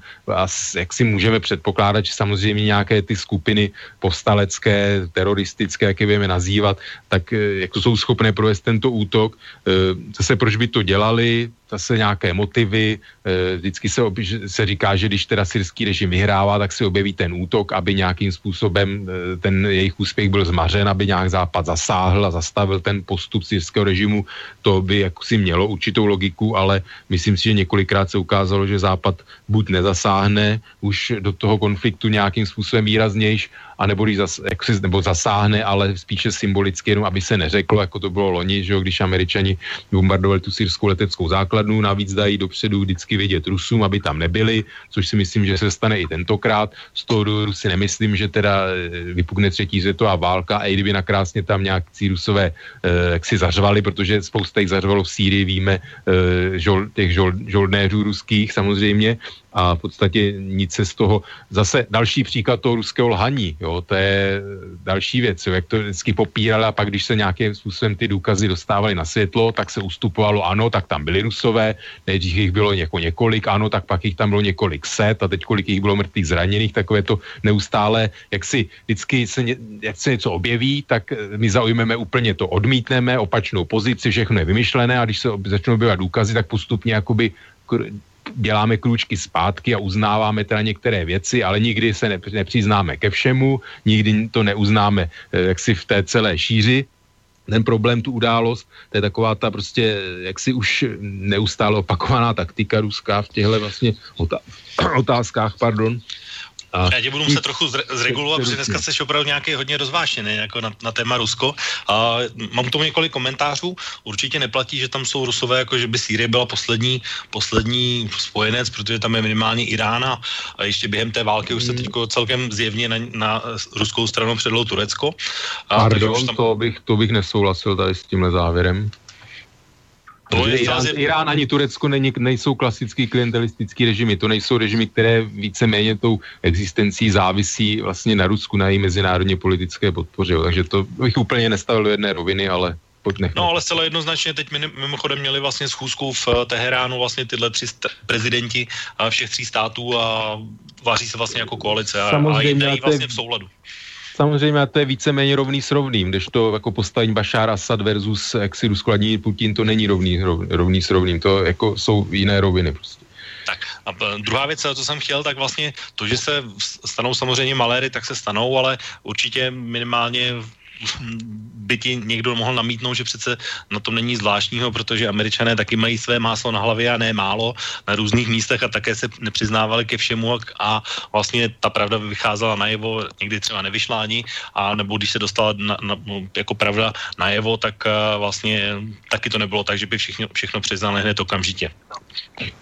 jak si můžeme předpokládat, že samozřejmě nějaké ty skupiny povstalecké, teroristické, jak je budeme nazývat, tak e, jako jsou schopné provést tento útok. E, zase proč by to dělali, zase nějaké motivy. Eh, vždycky se, se říká, že když teda syrský režim vyhrává, tak se objeví ten útok, aby nějakým způsobem eh, ten jejich úspěch byl zmařen, aby nějak Západ zasáhl a zastavil ten postup syrského režimu. To by jako si mělo určitou logiku, ale myslím si, že několikrát se ukázalo, že Západ buď nezasáhne už do toho konfliktu nějakým způsobem výraznějš, anebo když zas, jak si, nebo zasáhne, ale spíše symbolicky, jenom aby se neřeklo, jako to bylo loni, že jo, když američani bombardovali tu syrskou leteckou základnu, navíc dají dopředu vždycky vědět Rusům, aby tam nebyli, což si myslím, že se stane i tentokrát. Z toho důvodu si nemyslím, že teda vypukne třetí světová válka a i kdyby nakrásně tam nějaký rusové jak si zařvali, protože spousta jich zařvalo v Sýrii, víme, žol, těch žol, žoldnéřů ruských samozřejmě, a v podstatě nic se z toho, zase další příklad toho ruského lhaní, jo, to je další věc, jo, jak to vždycky popírali a pak, když se nějakým způsobem ty důkazy dostávaly na světlo, tak se ustupovalo, ano, tak tam byli rusové, nejdřív jich bylo něko několik, ano, tak pak jich tam bylo několik set a teď kolik jich bylo mrtvých zraněných, takové to neustále, jak si vždycky se, ně, jak se něco objeví, tak my zaujmeme úplně to, odmítneme opačnou pozici, všechno je vymyšlené a když se začnou objevovat důkazy, tak postupně jakoby děláme krůčky zpátky a uznáváme teda některé věci, ale nikdy se nepřiznáme ke všemu, nikdy to neuznáme eh, jaksi v té celé šíři, ten problém, tu událost, to je taková ta prostě jaksi už neustále opakovaná taktika ruská v těchto vlastně otázkách, pardon,
a Já tě budu muset trochu zregulovat, protože dneska jsi opravdu nějaký hodně rozvášený jako na, na téma Rusko. A mám k tomu několik komentářů. Určitě neplatí, že tam jsou Rusové, jako že by Sýrie byla poslední, poslední spojenec, protože tam je minimálně Irán a, a ještě během té války už se hmm. teď celkem zjevně na, na ruskou stranu předlo Turecko.
A Pardon, tam... to, bych, to bych nesouhlasil tady s tímhle závěrem. To je Irán, Irán ani Turecko není, nejsou klasický klientelistický režimy, to nejsou režimy, které víceméně tou existencí závisí vlastně na Rusku, na její mezinárodně politické podpoře. Takže to bych úplně nestavil do jedné roviny, ale
No ale zcela jednoznačně teď mimochodem měli vlastně schůzku v eh, Teheránu vlastně tyhle tři prezidenti všech tří států a váří se vlastně jako koalice a, Samozřejmě, a jde vlastně v souladu
samozřejmě to je víceméně rovný s rovným, když to jako postavení Bashar Assad versus jak si Rusko Putin, to není rovný, rovný s rovným, to jako jsou jiné roviny prostě.
Tak a druhá věc, co jsem chtěl, tak vlastně to, že se stanou samozřejmě maléry, tak se stanou, ale určitě minimálně by ti někdo mohl namítnout, že přece na tom není zvláštního, protože američané taky mají své máslo na hlavě a ne málo na různých místech a také se nepřiznávali ke všemu a, a vlastně ta pravda vycházela najevo, někdy třeba nevyšla ani, a nebo když se dostala na, na, no, jako pravda najevo, tak uh, vlastně taky to nebylo tak, že by všechno, všechno přiznali hned okamžitě.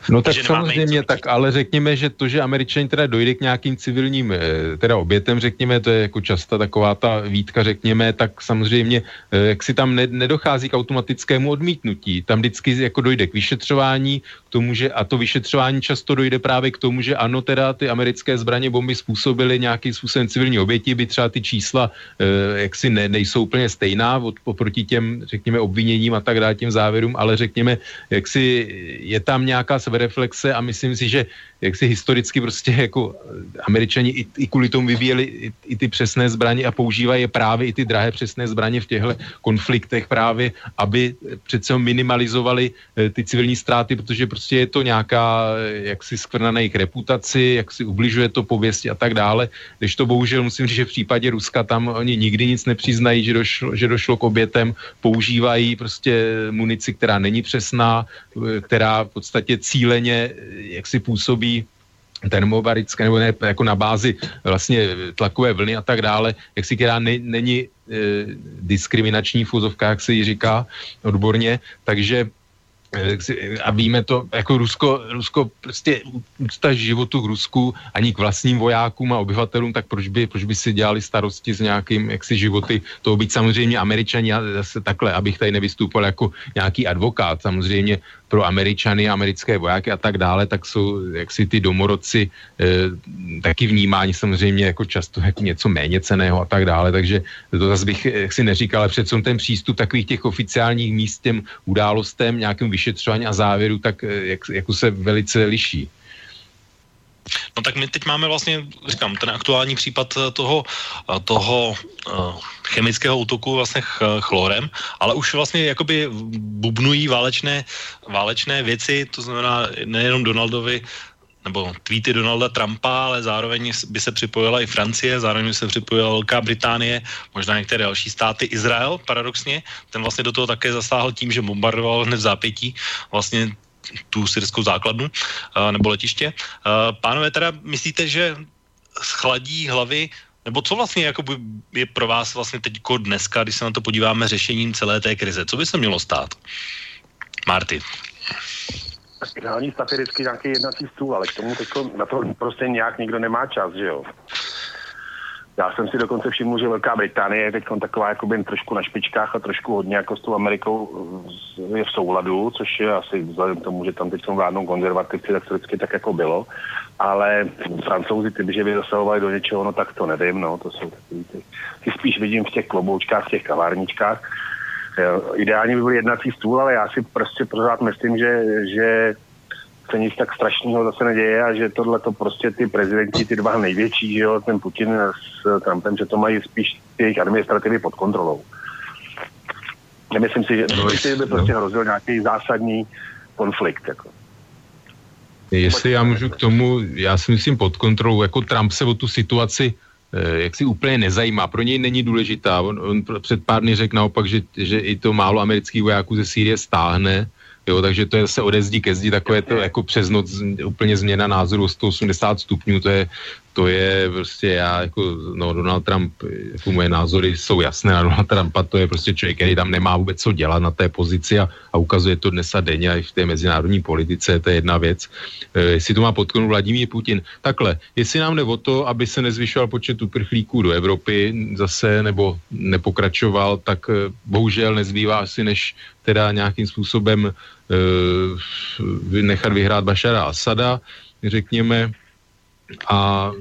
No tak samozřejmě, tak ale řekněme, že to, že američani teda dojde k nějakým civilním eh, teda obětem, řekněme, to je jako často taková ta výtka, řekněme, tak samozřejmě, eh, jak si tam nedochází k automatickému odmítnutí. Tam vždycky jako dojde k vyšetřování, k tomu, že, a to vyšetřování často dojde právě k tomu, že ano, teda ty americké zbraně bomby způsobily nějakým způsobem civilní oběti, by třeba ty čísla eh, jaksi ne, nejsou úplně stejná od, oproti těm, řekněme, obviněním a tak dále, těm závěrům, ale řekněme, jak si je tam nějaká sebereflexe a myslím si, že jak si historicky prostě jako američani i, i kvůli tomu vyvíjeli i, i ty přesné zbraně a používají je právě i ty drahé přesné zbraně v těchto konfliktech právě, aby přece minimalizovali eh, ty civilní ztráty, protože prostě je to nějaká eh, jaksi skvrnané jejich reputaci, jak si ubližuje to pověsti a tak dále. Když to bohužel musím říct, že v případě Ruska tam oni nikdy nic nepřiznají, že došlo, že došlo k obětem, používají prostě munici, která není přesná, eh, která v podstatě cíleně jak si působí termobarické, nebo ne, jako na bázi vlastně tlakové vlny a tak dále, jak si která ne, není e, diskriminační fuzovka, jak se jí říká odborně, takže a víme to, jako Rusko, Rusko prostě úcta životu k Rusku ani k vlastním vojákům a obyvatelům, tak proč by, proč by si dělali starosti s nějakým, jaksi životy, to být samozřejmě američani, a zase takhle, abych tady nevystoupal jako nějaký advokát, samozřejmě pro Američany, americké vojáky a tak dále, tak jsou jaksi ty domorodci e, taky vnímáni samozřejmě jako často jako něco méně ceného a tak dále, takže to zase bych si neříkal, ale přece ten přístup takových těch oficiálních míst těm událostem, nějakým vyšetřování a závěru, tak e, jak, jako se velice liší.
No tak my teď máme vlastně, říkám, ten aktuální případ eh, toho, eh, toho uh, chemického útoku vlastně ch, chlorem, ale už vlastně jakoby bubnují válečné, válečné věci, to znamená nejenom Donaldovi, nebo tweety Donalda Trumpa, ale zároveň by se připojila i Francie, zároveň by se připojila Velká Británie, možná některé další státy, Izrael paradoxně, ten vlastně do toho také zasáhl tím, že bombardoval hned v zápětí vlastně tu syrskou základnu nebo letiště. Pánové, teda myslíte, že schladí hlavy nebo co vlastně jakoby je pro vás vlastně teď dneska, když se na to podíváme řešením celé té krize? Co by se mělo stát? Marty.
Ideální stav je vždycky nějaký jednací stůl, ale k tomu teďko, na to prostě nějak nikdo nemá čas, že jo. Já jsem si dokonce všiml, že Velká Británie je teď taková jakoby trošku na špičkách a trošku hodně jako s tou Amerikou je v souladu, což je asi vzhledem k tomu, že tam teď jsou vládnou konzervativci, tak to vždycky tak jako bylo. Ale francouzi, ty že by zasahovali do něčeho, no tak to nevím, no, to jsou takový ty, ty spíš vidím v těch kloboučkách, v těch kavárničkách. Ideálně by byl jednací stůl, ale já si prostě pořád myslím, že, že se nic tak strašného zase neděje a že tohle to prostě ty prezidenti, ty dva největší, že jo, ten Putin s Trumpem, že to mají spíš ty jejich administrativy pod kontrolou. Nemyslím si, že, no, by prostě no. hrozil nějaký zásadní konflikt. Jako.
Jestli já můžu k tomu, já si myslím pod kontrolou, jako Trump se o tu situaci eh, jak si úplně nezajímá, pro něj není důležitá. On, on před pár dny řekl naopak, že, že i to málo amerických vojáků ze Sýrie stáhne, Jo, takže to je se ode zdi ke zdi, takové to jako přes noc úplně změna názoru 180 stupňů, to je, to je prostě já jako, no Donald Trump, jako moje názory jsou jasné na Donald Trumpa, to je prostě člověk, který tam nemá vůbec co dělat na té pozici a, a ukazuje to dnes a denně i v té mezinárodní politice, to je jedna věc. E, jestli to má podkonu Vladimír Putin. Takhle, jestli nám jde o to, aby se nezvyšoval počet uprchlíků do Evropy zase, nebo nepokračoval, tak e, bohužel nezbývá asi než teda nějakým způsobem e, nechat vyhrát Bašara Asada, řekněme, a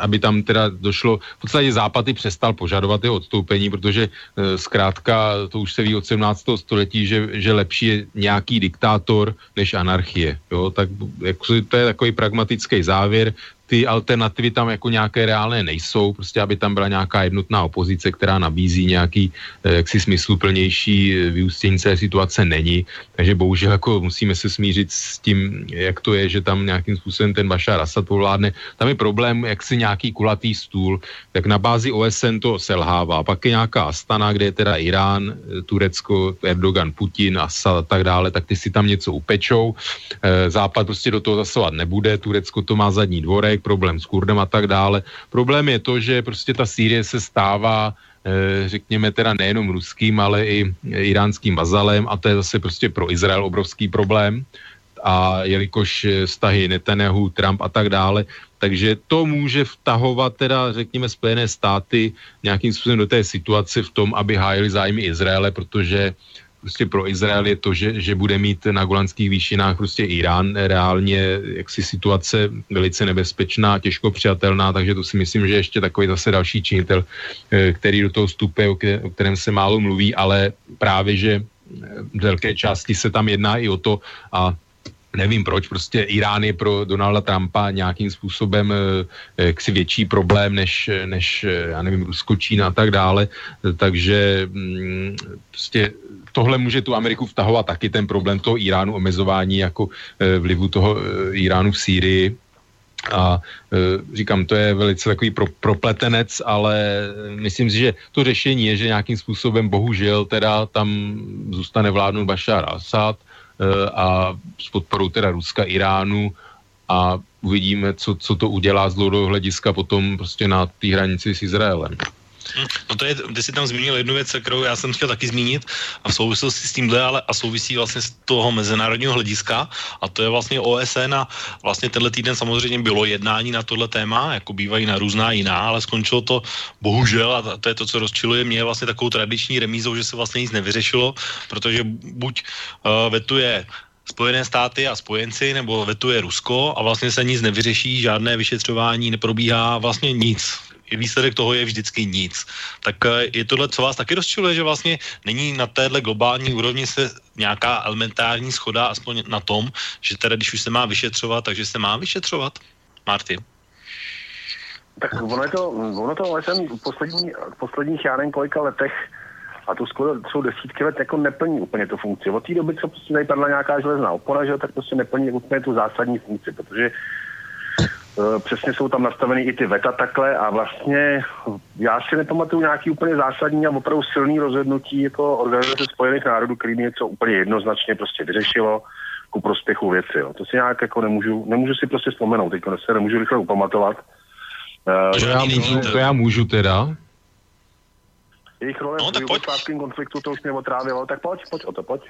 aby tam teda došlo, v podstatě Západ i přestal požadovat jeho odstoupení, protože e, zkrátka to už se ví od 17. století, že, že lepší je nějaký diktátor než anarchie. Jo? Tak jako, to je takový pragmatický závěr ty alternativy tam jako nějaké reálné nejsou, prostě aby tam byla nějaká jednotná opozice, která nabízí nějaký eh, jaksi smysluplnější eh, vyústění celé situace není, takže bohužel jako musíme se smířit s tím, jak to je, že tam nějakým způsobem ten Bashar Assad povládne. Tam je problém, jak si nějaký kulatý stůl, tak na bázi OSN to selhává. Pak je nějaká Astana, kde je teda Irán, eh, Turecko, Erdogan, Putin, Assad a tak dále, tak ty si tam něco upečou. Západ prostě do toho zasovat nebude, Turecko to má zadní dvorek, problém s Kurdem a tak dále. Problém je to, že prostě ta Sýrie se stává eh, řekněme teda nejenom ruským, ale i iránským vazalem a to je zase prostě pro Izrael obrovský problém a jelikož vztahy Netanyahu, Trump a tak dále, takže to může vtahovat teda, řekněme, Spojené státy nějakým způsobem do té situace v tom, aby hájili zájmy Izraele, protože prostě pro Izrael je to, že, že bude mít na golanských výšinách prostě Irán. Reálně jaksi situace velice nebezpečná, těžko přijatelná, takže to si myslím, že ještě takový zase další činitel, eh, který do toho vstupuje, o kterém se málo mluví, ale právě, že v velké části se tam jedná i o to a nevím proč, prostě Irán je pro Donalda Trumpa nějakým způsobem eh, si větší problém než, než já nevím, Rusko, Čína a tak dále, takže mm, prostě tohle může tu Ameriku vtahovat taky ten problém toho Iránu, omezování jako e, vlivu toho e, Iránu v Sýrii. A e, říkám, to je velice takový pro, propletenec, ale myslím si, že to řešení je, že nějakým způsobem bohužel teda tam zůstane vládnout Bashar Assad a s podporou teda Ruska, Iránu a uvidíme, co, co to udělá z dlouhodobého hlediska potom prostě na té hranici s Izraelem.
No to je, ty jsi tam zmínil jednu věc, kterou já jsem chtěl taky zmínit a v souvislosti s tímhle, ale a souvisí vlastně z toho mezinárodního hlediska a to je vlastně OSN a vlastně tenhle týden samozřejmě bylo jednání na tohle téma, jako bývají na různá jiná, ale skončilo to bohužel a to je to, co rozčiluje mě vlastně takovou tradiční remízou, že se vlastně nic nevyřešilo, protože buď uh, vetuje Spojené státy a spojenci, nebo vetuje Rusko a vlastně se nic nevyřeší, žádné vyšetřování neprobíhá, vlastně nic výsledek toho je vždycky nic. Tak eh, je tohle, co vás taky rozčiluje, že vlastně není na téhle globální úrovni se nějaká elementární schoda aspoň na tom, že teda když už se má vyšetřovat, takže se má vyšetřovat? Marty?
Tak ono, je to, ono to OSN v poslední, posledních, já nevím kolika letech a to skoro jsou desítky let jako neplní úplně tu funkci. Od té doby, co prostě tady padla nějaká železná opora, že, tak prostě neplní úplně tu zásadní funkci, protože přesně jsou tam nastaveny i ty veta takhle a vlastně já si nepamatuju nějaký úplně zásadní a opravdu silný rozhodnutí jako Organizace spojených národů, který něco úplně jednoznačně prostě vyřešilo ku prospěchu věci. Jo. To si nějak jako nemůžu, nemůžu si prostě vzpomenout, teď se nemůžu rychle upamatovat.
Uh, to, já můžu, to já můžu teda.
Jejich role
No,
v jugoslávském konfliktu, to už mě otrávilo, tak pojď, pojď o to, pojď.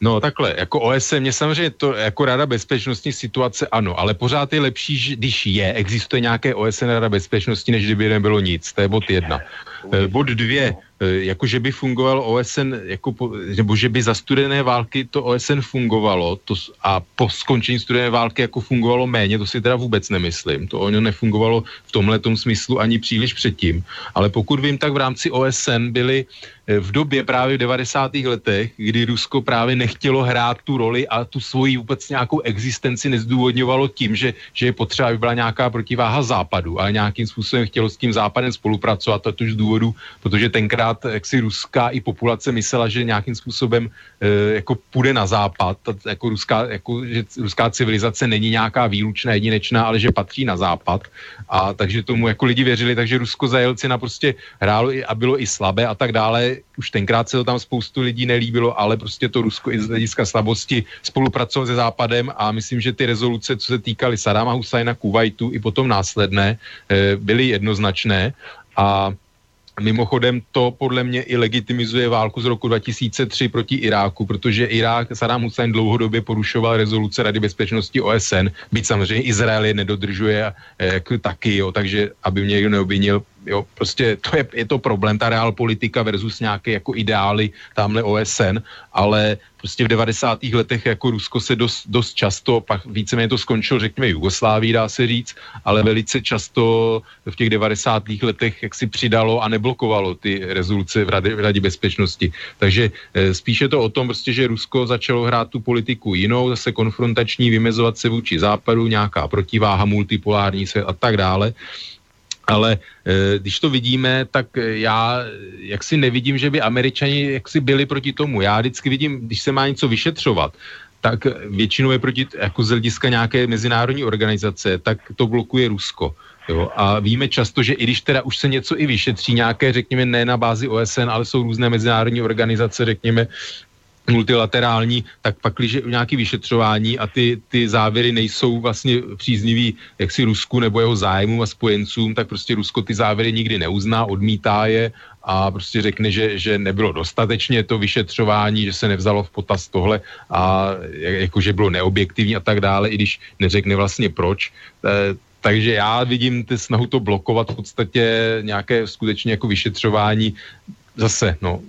No takhle, jako OSN, mě samozřejmě to jako Rada bezpečnostní situace ano, ale pořád je lepší, že- když je, existuje nějaké OSN Rada bezpečnosti, než kdyby nebylo nic, to je bod jedna. Eh, Bod dvě, eh, jako že by fungoval OSN, jako po, nebo že by za studené války to OSN fungovalo to, a po skončení studené války jako fungovalo méně, to si teda vůbec nemyslím. To ono nefungovalo v tomhle smyslu ani příliš předtím. Ale pokud vím, tak v rámci OSN byly eh, v době právě v 90. letech, kdy Rusko právě nechtělo hrát tu roli a tu svoji vůbec nějakou existenci nezdůvodňovalo tím, že, že je potřeba, aby byla nějaká protiváha západu, ale nějakým způsobem chtělo s tím západem spolupracovat, a to už z důvodu, protože tenkrát jaksi ruská i populace myslela, že nějakým způsobem e, jako půjde na západ, jako, ruská, jako že ruská civilizace není nějaká výlučná, jedinečná, ale že patří na západ. A takže tomu jako lidi věřili, takže Rusko za Jelcina prostě hrálo i, a bylo i slabé a tak dále. Už tenkrát se to tam spoustu lidí nelíbilo, ale prostě to Rusko i z hlediska slabosti spolupracovalo se západem a myslím, že ty rezoluce, co se týkaly Sadáma Husajna, Kuwaitu i potom následné, eh, byly jednoznačné a Mimochodem to podle mě i legitimizuje válku z roku 2003 proti Iráku, protože Irák Saddam Hussein dlouhodobě porušoval rezoluce Rady bezpečnosti OSN, byť samozřejmě Izrael je nedodržuje eh, jako taky, jo, takže aby mě někdo neobvinil, jo, prostě to je, je to problém, ta reál politika versus nějaké jako ideály tamhle OSN, ale prostě v 90. letech jako Rusko se dost, dost často, pak víceméně to skončilo, řekněme, Jugoslávii, dá se říct, ale velice často v těch 90. letech jak si přidalo a neblokovalo ty rezoluce v Radě, v Radě bezpečnosti. Takže eh, spíše to o tom, prostě, že Rusko začalo hrát tu politiku jinou, zase konfrontační, vymezovat se vůči západu, nějaká protiváha, multipolární se a tak dále. Ale e, když to vidíme, tak e, já jaksi nevidím, že by američani jaksi byli proti tomu. Já vždycky vidím, když se má něco vyšetřovat, tak většinou je proti, jako z hlediska nějaké mezinárodní organizace, tak to blokuje Rusko. Jo, a víme často, že i když teda už se něco i vyšetří, nějaké, řekněme, ne na bázi OSN, ale jsou různé mezinárodní organizace, řekněme, multilaterální, tak pak, když je nějaké vyšetřování a ty, ty závěry nejsou vlastně příznivý jaksi Rusku nebo jeho zájmům a spojencům, tak prostě Rusko ty závěry nikdy neuzná, odmítá je a prostě řekne, že, že nebylo dostatečně to vyšetřování, že se nevzalo v potaz tohle a jako, že bylo neobjektivní a tak dále, i když neřekne vlastně proč. E, takže já vidím ty snahu to blokovat v podstatě nějaké skutečně jako vyšetřování zase, no,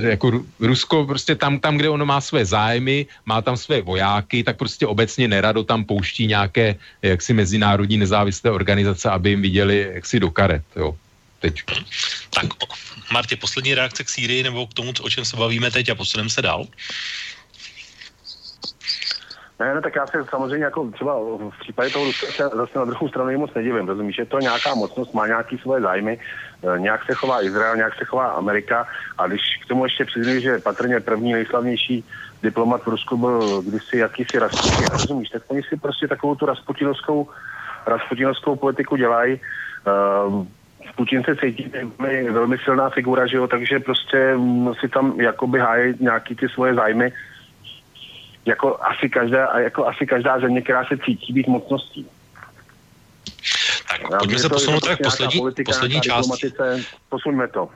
jako Rusko prostě tam, tam, kde ono má své zájmy, má tam své vojáky, tak prostě obecně nerado tam pouští nějaké jaksi mezinárodní nezávislé organizace, aby jim viděli jaksi do karet, jo. Teď.
Tak, Martě, poslední reakce k Sýrii nebo k tomu, o čem se bavíme teď a posuneme se dál?
Ne, ne, tak já se samozřejmě jako třeba v případě toho Ruska se zase na druhou stranu moc nedivím, rozumíš, že to nějaká mocnost, má nějaký svoje zájmy, nějak se chová Izrael, nějak se chová Amerika. A když k tomu ještě přiznám, že patrně první nejslavnější diplomat v Rusku byl kdysi jakýsi Rasputin, rozumíš, tak oni si prostě takovou tu rasputinovskou, rasputinovskou politiku dělají. Uh, Putin se cítí velmi, velmi silná figura, že jo, takže prostě si tam jakoby hájí nějaký ty svoje zájmy, jako asi každá, jako asi každá země, která se cítí být mocností.
Tak Já pojďme se posunout tak poslední,
politika,
poslední části.
Posuňme to.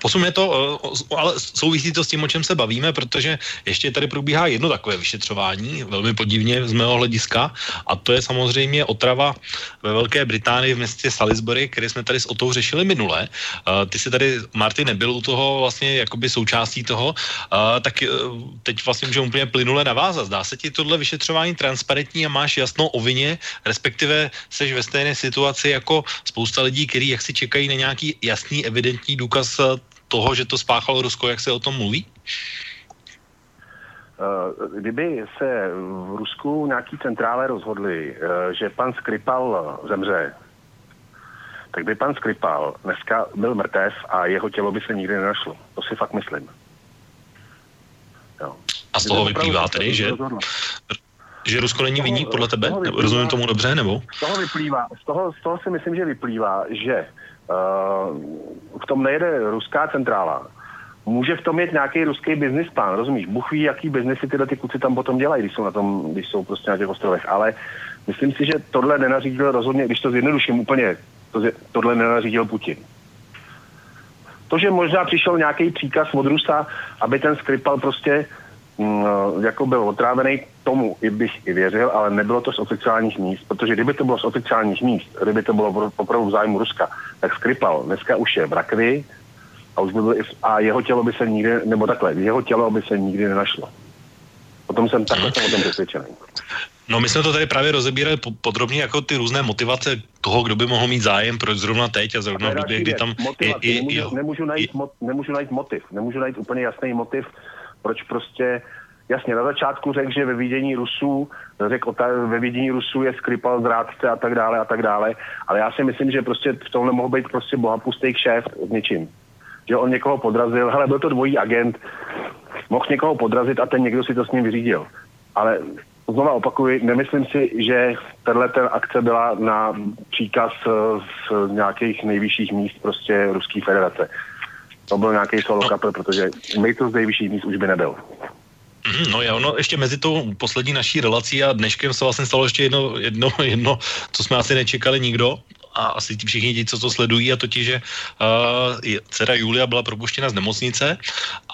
Posuneme to, ale souvisí to s tím, o čem se bavíme, protože ještě tady probíhá jedno takové vyšetřování, velmi podivně z mého hlediska, a to je samozřejmě otrava ve Velké Británii v městě Salisbury, které jsme tady s Otou řešili minule. Ty si tady, Marty, nebyl u toho vlastně jakoby součástí toho, tak teď vlastně můžeme úplně plynule navázat. Zdá se ti tohle vyšetřování transparentní a máš jasnou o vině, respektive seš ve stejné situaci jako spousta lidí, kteří jak si čekají na nějaký jasný, evidentní důkaz toho, že to spáchalo Rusko, jak se o tom mluví?
Kdyby se v Rusku nějaký centrále rozhodli, že pan Skripal zemře, tak by pan Skripal dneska byl mrtev a jeho tělo by se nikdy nenašlo. To si fakt myslím.
Jo. A z toho vyplývá tedy, že, že Rusko není vinní podle tebe? Vyplývá, Rozumím tomu dobře, nebo?
Z toho vyplývá, z toho, z toho si myslím, že vyplývá, že uh, v tom nejede ruská centrála. Může v tom mít nějaký ruský business plán, rozumíš? Bůh ví, jaký biznesy tyhle ty kluci tam potom dělají, když jsou, na tom, když jsou prostě na těch ostrovech. Ale myslím si, že tohle nenařídil rozhodně, když to zjednoduším úplně, to, tohle nenařídil Putin. To, že možná přišel nějaký příkaz od Rusa, aby ten Skripal prostě mm, jako byl otrávený, tomu i bych i věřil, ale nebylo to z oficiálních míst, protože kdyby to bylo z oficiálních míst, kdyby to bylo opravdu v zájmu Ruska, tak Skripal dneska už je v rakvi a, už by byl, a jeho tělo by se nikdy, nebo takhle, jeho tělo by se nikdy nenašlo. O tom jsem takhle jsem o tom přesvědčený.
No my jsme to tady právě rozebírali podrobně jako ty různé motivace toho, kdo by mohl mít zájem, proč zrovna teď a zrovna v době, kdy tam...
Motivace. Je, je, nemůžu, nemůžu, najít, je, mo, nemůžu najít motiv, nemůžu najít úplně jasný motiv, proč prostě Jasně, na začátku řekl, že ve vidění Rusů, řekl, ve vidění Rusů je Skripal zrádce a tak dále a tak dále, ale já si myslím, že prostě v tom nemohl být prostě bohapustý šéf s něčím. Že on někoho podrazil, hele, byl to dvojí agent, mohl někoho podrazit a ten někdo si to s ním vyřídil. Ale znova opakuju, nemyslím si, že tenhle ten akce byla na příkaz z nějakých nejvyšších míst prostě Ruské federace. To byl nějaký solo couple, protože to z nejvyšších míst už by nebyl.
Mhm, no jo, no ještě mezi tou poslední naší relací a dneškem se vlastně stalo ještě jedno, jedno, jedno, co jsme asi nečekali nikdo, a asi ti všichni ti, co to sledují, a totiž, že uh, dcera Julia byla propuštěna z nemocnice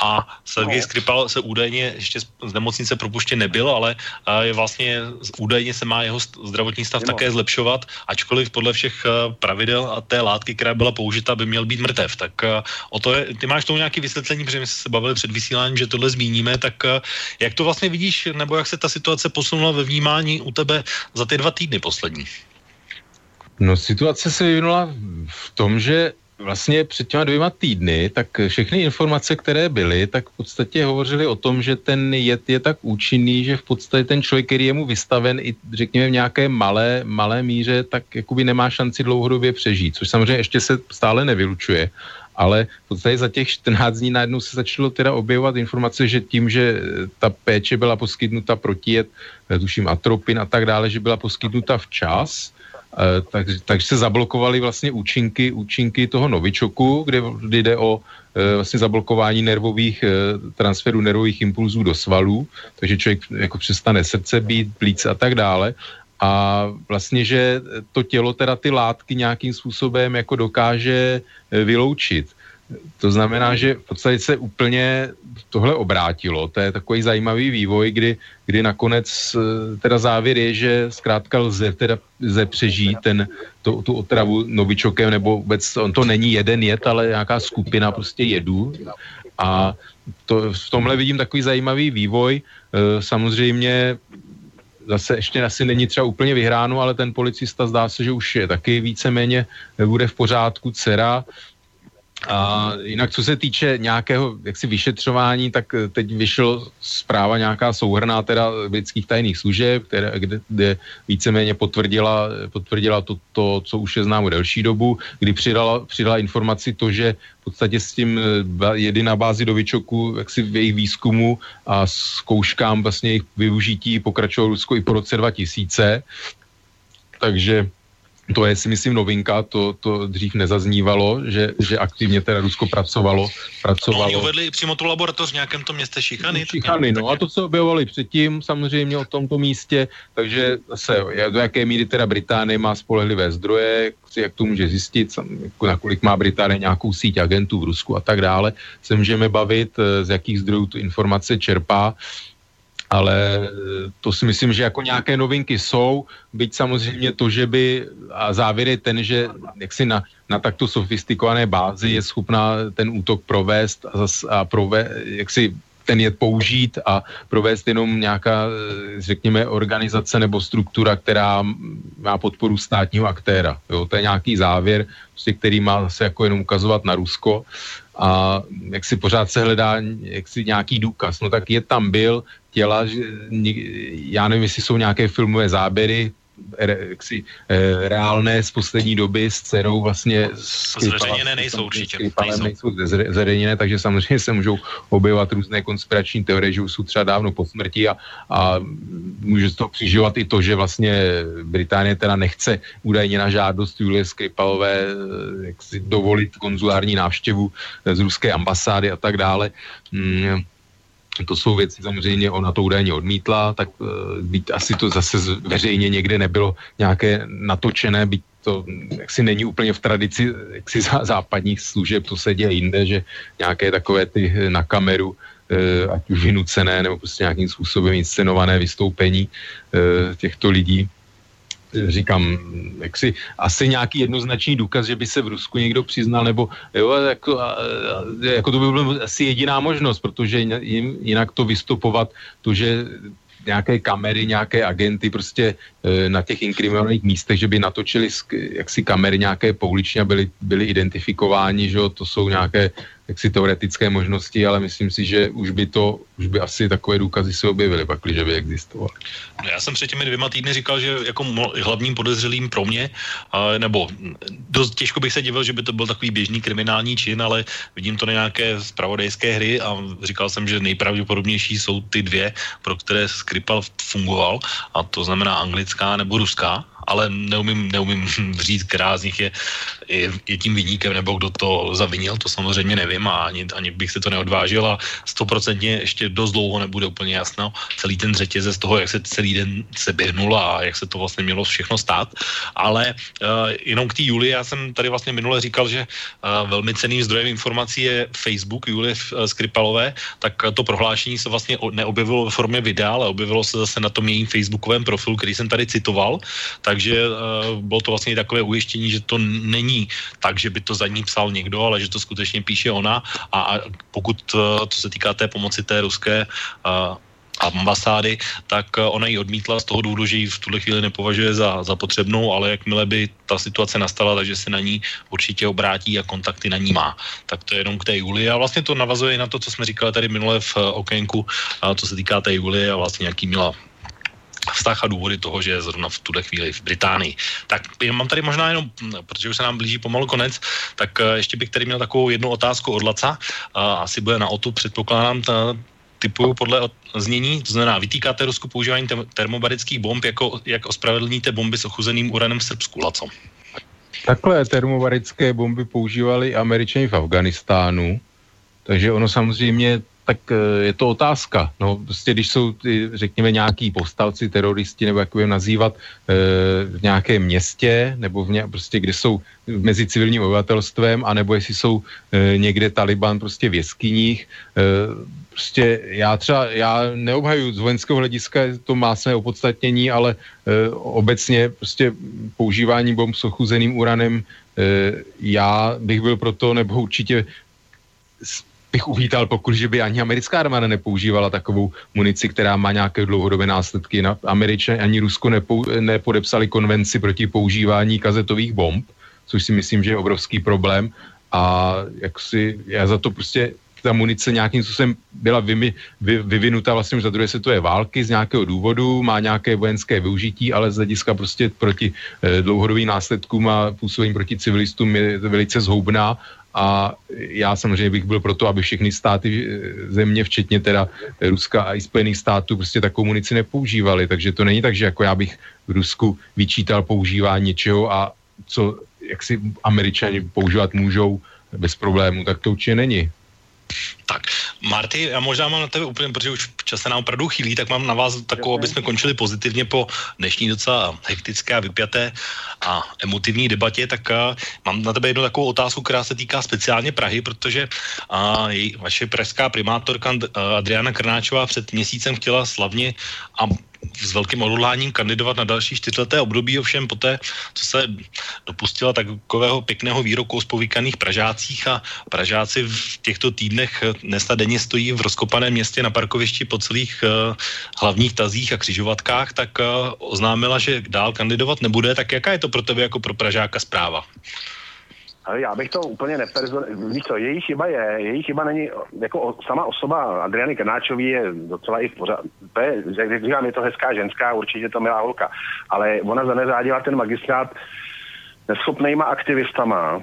a Sergej no. Skripal se údajně ještě z nemocnice propuštěn nebyl, ale uh, je vlastně údajně se má jeho zdravotní stav Mimo. také zlepšovat, ačkoliv podle všech uh, pravidel a té látky, která byla použita, by měl být mrtev. Tak uh, o to je, ty máš tomu nějaký vysvětlení, protože my jsme se bavili před vysíláním, že tohle zmíníme, tak uh, jak to vlastně vidíš, nebo jak se ta situace posunula ve vnímání u tebe za ty dva týdny poslední?
No situace se vyvinula v tom, že vlastně před těma dvěma týdny, tak všechny informace, které byly, tak v podstatě hovořily o tom, že ten jed je tak účinný, že v podstatě ten člověk, který je mu vystaven i řekněme v nějaké malé, malé míře, tak jakoby nemá šanci dlouhodobě přežít, což samozřejmě ještě se stále nevylučuje. Ale v podstatě za těch 14 dní najednou se začalo teda objevovat informace, že tím, že ta péče byla poskytnuta proti jed, tuším atropin a tak dále, že byla poskytnuta včas, tak, takže se zablokovaly vlastně účinky, účinky toho novičoku, kde, jde o e, vlastně zablokování nervových e, transferů nervových impulzů do svalů, takže člověk jako přestane srdce být, plíc a tak dále. A vlastně, že to tělo teda ty látky nějakým způsobem jako dokáže vyloučit. To znamená, že v podstatě se úplně tohle obrátilo. To je takový zajímavý vývoj, kdy, kdy nakonec eh, teda závěr je, že zkrátka lze, teda, lze přežít ten, to, tu otravu novičokem, nebo vůbec, on to není jeden jed, ale nějaká skupina prostě jedů. A to, v tomhle vidím takový zajímavý vývoj. Eh, samozřejmě zase ještě asi není třeba úplně vyhráno, ale ten policista zdá se, že už je taky víceméně bude v pořádku. Dcera a jinak, co se týče nějakého jaksi vyšetřování, tak eh, teď vyšel zpráva nějaká souhrná teda britských tajných služeb, které, kde, kde víceméně potvrdila, potvrdila to, to, co už je známo delší dobu, kdy přidala, přidala informaci to, že v podstatě s tím eh, jedy na bázi dovičoku, jak si v jejich výzkumu a zkouškám vlastně jejich využití pokračovalo Rusko i po roce 2000. Takže to je si myslím novinka, to, to dřív nezaznívalo, že, že aktivně teda Rusko pracovalo. pracovalo. No,
oni uvedli přímo tu laboratoř v nějakém tom městě Šichany.
Šichany, no a to se objevovali předtím samozřejmě o tomto místě, takže zase do jaké míry teda Británie má spolehlivé zdroje, jak to může zjistit, jako nakolik má Británie nějakou síť agentů v Rusku a tak dále, se můžeme bavit, eh, z jakých zdrojů tu informace čerpá ale eh, to si myslím, že jako nějaké novinky jsou, byť samozřejmě to, že by, a závěr je ten, že jaksi na, na takto sofistikované bázi je schopná ten útok provést a, zas, a prove, jaksi ten je použít a provést jenom nějaká, eh, řekněme, organizace nebo struktura, která má podporu státního aktéra. Jo, to je nějaký závěr, prostě, který má se jako jenom ukazovat na Rusko a jak si pořád se hledá jak si nějaký důkaz. No tak je tam byl, těla, že, já nevím, jestli jsou nějaké filmové záběry, re, jaksi, e, reálné z poslední doby s dcerou vlastně
zveřejněné nejsou určitě.
Nejsou. nejsou zveřejněné, takže samozřejmě se můžou objevovat různé konspirační teorie, že už jsou třeba dávno po smrti a, a může z toho přižovat i to, že vlastně Británie teda nechce údajně na žádost Julie Skripalové e, jak si dovolit konzulární návštěvu z ruské ambasády a tak dále. Hmm to jsou věci, samozřejmě ona to údajně odmítla, tak uh, být asi to zase veřejně někde nebylo nějaké natočené, byť to jaksi není úplně v tradici jaksi západních služeb, to se děje jinde, že nějaké takové ty na kameru ať už vynucené nebo prostě nějakým způsobem inscenované vystoupení těchto lidí říkám, jak si, asi nějaký jednoznačný důkaz, že by se v Rusku někdo přiznal, nebo jo, jako, jako to by byla asi jediná možnost, protože jinak to vystupovat, to, že nějaké kamery, nějaké agenty prostě e, na těch inkriminovaných místech, že by natočili jaksi kamery nějaké pouliční a byly, byly identifikováni, že jo, to jsou nějaké jaksi teoretické možnosti, ale myslím si, že už by to, už by asi takové důkazy se objevily, pak, když by existovaly.
No já jsem před těmi dvěma týdny říkal, že jako hlavním podezřelým pro mě, nebo dost těžko bych se divil, že by to byl takový běžný kriminální čin, ale vidím to na nějaké spravodajské hry a říkal jsem, že nejpravděpodobnější jsou ty dvě, pro které Skripal fungoval, a to znamená anglická nebo ruská ale neumím, neumím říct, která z nich je, je, je tím vyníkem, nebo kdo to zavinil, to samozřejmě nevím a ani, ani bych se to neodvážil a stoprocentně ještě dost dlouho nebude úplně jasno celý ten řetězec z toho, jak se celý den se běhnul a jak se to vlastně mělo všechno stát, ale uh, jenom k té Julie, já jsem tady vlastně minule říkal, že uh, velmi ceným zdrojem informací je Facebook Julie uh, Skripalové, tak to prohlášení se vlastně neobjevilo ve formě videa, ale objevilo se zase na tom jejím facebookovém profilu, který jsem tady citoval, tak takže uh, bylo to vlastně takové ujištění, že to není tak, že by to za ní psal někdo, ale že to skutečně píše ona a, a pokud, uh, se týká té pomoci té ruské uh, ambasády, tak ona ji odmítla z toho důvodu, že ji v tuhle chvíli nepovažuje za, za potřebnou, ale jakmile by ta situace nastala, takže se na ní určitě obrátí a kontakty na ní má. Tak to je jenom k té Julii a vlastně to navazuje i na to, co jsme říkali tady minule v okénku, co se týká té Julie a vlastně jaký měla vztah a důvody toho, že je zrovna v tuhle chvíli v Británii. Tak mám tady možná jenom, protože už se nám blíží pomalu konec, tak eh, ještě bych tady měl takovou jednu otázku od Laca. Asi bude na OTU, předpokládám, ta, typuju podle znění, to znamená, vytýkáte Rusku používání termobarických bomb, jako, jak ospravedlníte bomby s ochuzeným uranem v Srbsku, Laco?
Takhle termobarické bomby používali američani v Afganistánu, takže ono samozřejmě tak eh, je to otázka. No, prostě když jsou, ty, řekněme, nějaký povstalci, teroristi, nebo jak je nazývat, e, v nějakém městě, nebo v ně, prostě kde jsou mezi civilním obyvatelstvem, anebo jestli jsou e, někde Taliban prostě v jeskyních. Prostě já třeba, já neobhaju z vojenského hlediska, to má své opodstatnění, ale obecně prostě používání bomb s ochuzeným uranem, já bych byl proto, nebo určitě bych uvítal, pokud by ani americká armáda nepoužívala takovou munici, která má nějaké dlouhodobé následky. Na Američané ani Rusko nepou, nepodepsali konvenci proti používání kazetových bomb, což si myslím, že je obrovský problém. A jak si, já za to prostě ta munice nějakým způsobem byla vymi, vy, vyvinuta vlastně už za druhé světové války z nějakého důvodu, má nějaké vojenské využití, ale z hlediska prostě proti eh, dlouhodobým následkům a působení proti civilistům je velice zhoubná a já samozřejmě bych byl proto, aby všechny státy eh, země, včetně teda Ruska a i Spojených států, prostě takovou munici nepoužívali. Takže to není tak, že jako já bych v Rusku vyčítal používání něčeho a co jak si američani používat můžou bez problému, tak to určitě není.
Tak, Marty, já možná mám na tebe úplně, protože už čas se nám opravdu chýlí, tak mám na vás takovou, aby jsme končili pozitivně po dnešní docela hektické a vypjaté a emotivní debatě, tak uh, mám na tebe jednu takovou otázku, která se týká speciálně Prahy, protože uh, její, vaše pražská primátorka uh, Adriana Krnáčová před měsícem chtěla slavně a s velkým odhodláním kandidovat na další čtyřleté období, ovšem poté, co se dopustila takového pěkného výroku o spovíkaných Pražácích a Pražáci v těchto týdnech dnes a denně stojí v rozkopaném městě na parkovišti po celých uh, hlavních tazích a křižovatkách, tak uh, oznámila, že dál kandidovat nebude. Tak jaká je to pro tebe jako pro Pražáka zpráva?
Ale já bych to úplně nepersonalizoval. Víš co, její chyba je, její chyba není, jako sama osoba Adriany Krnáčový je docela i v pořád, to je, jak říkám, je to hezká ženská, určitě to milá holka, ale ona zaneřádila ten magistrát neschopnýma aktivistama,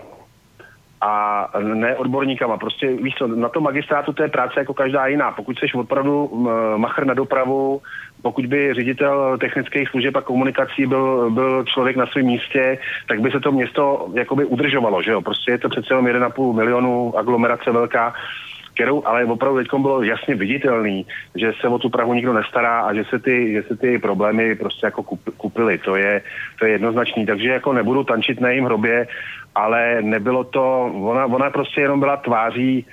a ne odborníkama. Prostě víš co, na tom magistrátu to je práce jako každá jiná. Pokud jsi opravdu machr na dopravu, pokud by ředitel technických služeb a komunikací byl, byl člověk na svém místě, tak by se to město jakoby udržovalo, že jo? Prostě je to přece jenom 1,5 milionu, aglomerace velká kterou ale opravdu teď bylo jasně viditelný, že se o tu Prahu nikdo nestará a že se ty, že se ty problémy prostě jako kupily. To je, to je jednoznačný. Takže jako nebudu tančit na jejím hrobě, ale nebylo to, ona, ona prostě jenom byla tváří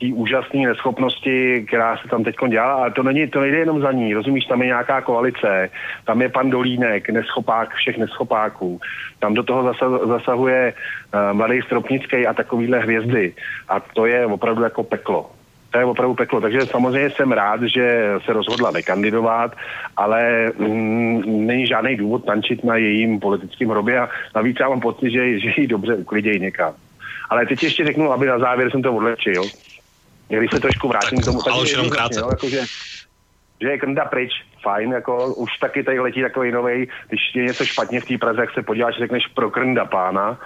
té úžasné neschopnosti, která se tam teď dělá, ale to, není, to nejde jenom za ní, rozumíš, tam je nějaká koalice, tam je pan Dolínek, neschopák všech neschopáků, tam do toho zasahuje uh, mladý Stropnický a takovýhle hvězdy a to je opravdu jako peklo. To je opravdu peklo, takže samozřejmě jsem rád, že se rozhodla nekandidovat, ale mm, není žádný důvod tančit na jejím politickém hrobě a navíc já mám pocit, že, že ji dobře uklidějí někam. Ale teď ještě řeknu, aby na závěr jsem to odlehčil. Když se trošku vrátím
tak,
k tomu,
tak je jenom krátce.
No, jako, že, že je Krnda pryč, fajn, jako už taky tady letí takový nový, když je něco špatně v té Praze, jak se podíváš, řekneš pro Krnda pána,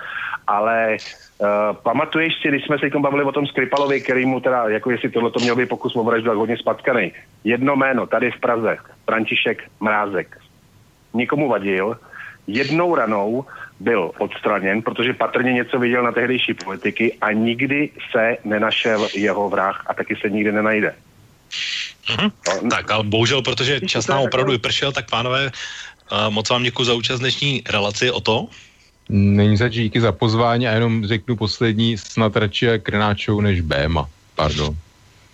ale uh, pamatuješ si, když jsme se bavili o tom Skripalovi, který mu teda, jako jestli tohle to měl být pokus o vraždu, tak hodně spatkaný. Jedno jméno, tady v Praze, František Mrázek. Nikomu vadil, jednou ranou byl odstraněn, protože patrně něco viděl na tehdejší politiky a nikdy se nenašel jeho vrah a taky se nikdy nenajde.
Mm-hmm. No, tak, ale bohužel, protože čas nám opravdu vypršel, tak pánové, uh, moc vám děkuji za účast dnešní relaci o to.
Není za díky za pozvání a jenom řeknu poslední, snad radši je Krnáčou než Béma. Pardon.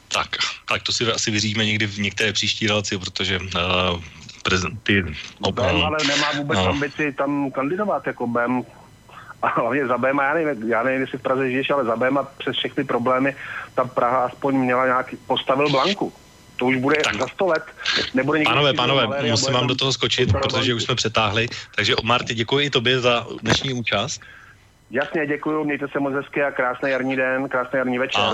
Tak, tak to si asi vyřídíme někdy v některé příští relaci, protože uh, ty...
BEM ale nemá vůbec no. ambici tam kandidovat jako BEM. A hlavně za BEM, já nevím, já nevím, jestli v Praze žiješ, ale za BEM a přes všechny problémy ta Praha aspoň měla nějaký, postavil Blanku. To už bude tak. za sto let. Nebude
pánové, pánové, Valéria, musím vám do toho skočit, protože už jsme přetáhli. Takže Marty, děkuji i tobě za dnešní účast.
Jasně, děkuji, mějte se moc hezky a krásný jarní den, krásný jarní večer. A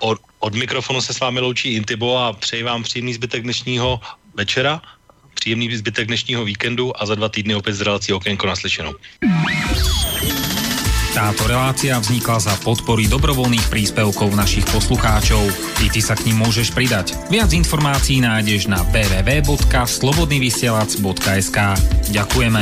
od, od mikrofonu se s vámi loučí Intibo a přeji vám příjemný zbytek dnešního večera Příjemný zbytek dnešního víkendu a za dva týdny opět z relací Okénko naslyšenou.
Táto relácia vznikla za podpory dobrovoľných príspevkov našich poslucháčov. I ty sa k ním môžeš pridať. Viac informácií nájdeš na www.slobodnyvysielac.sk Ďakujeme.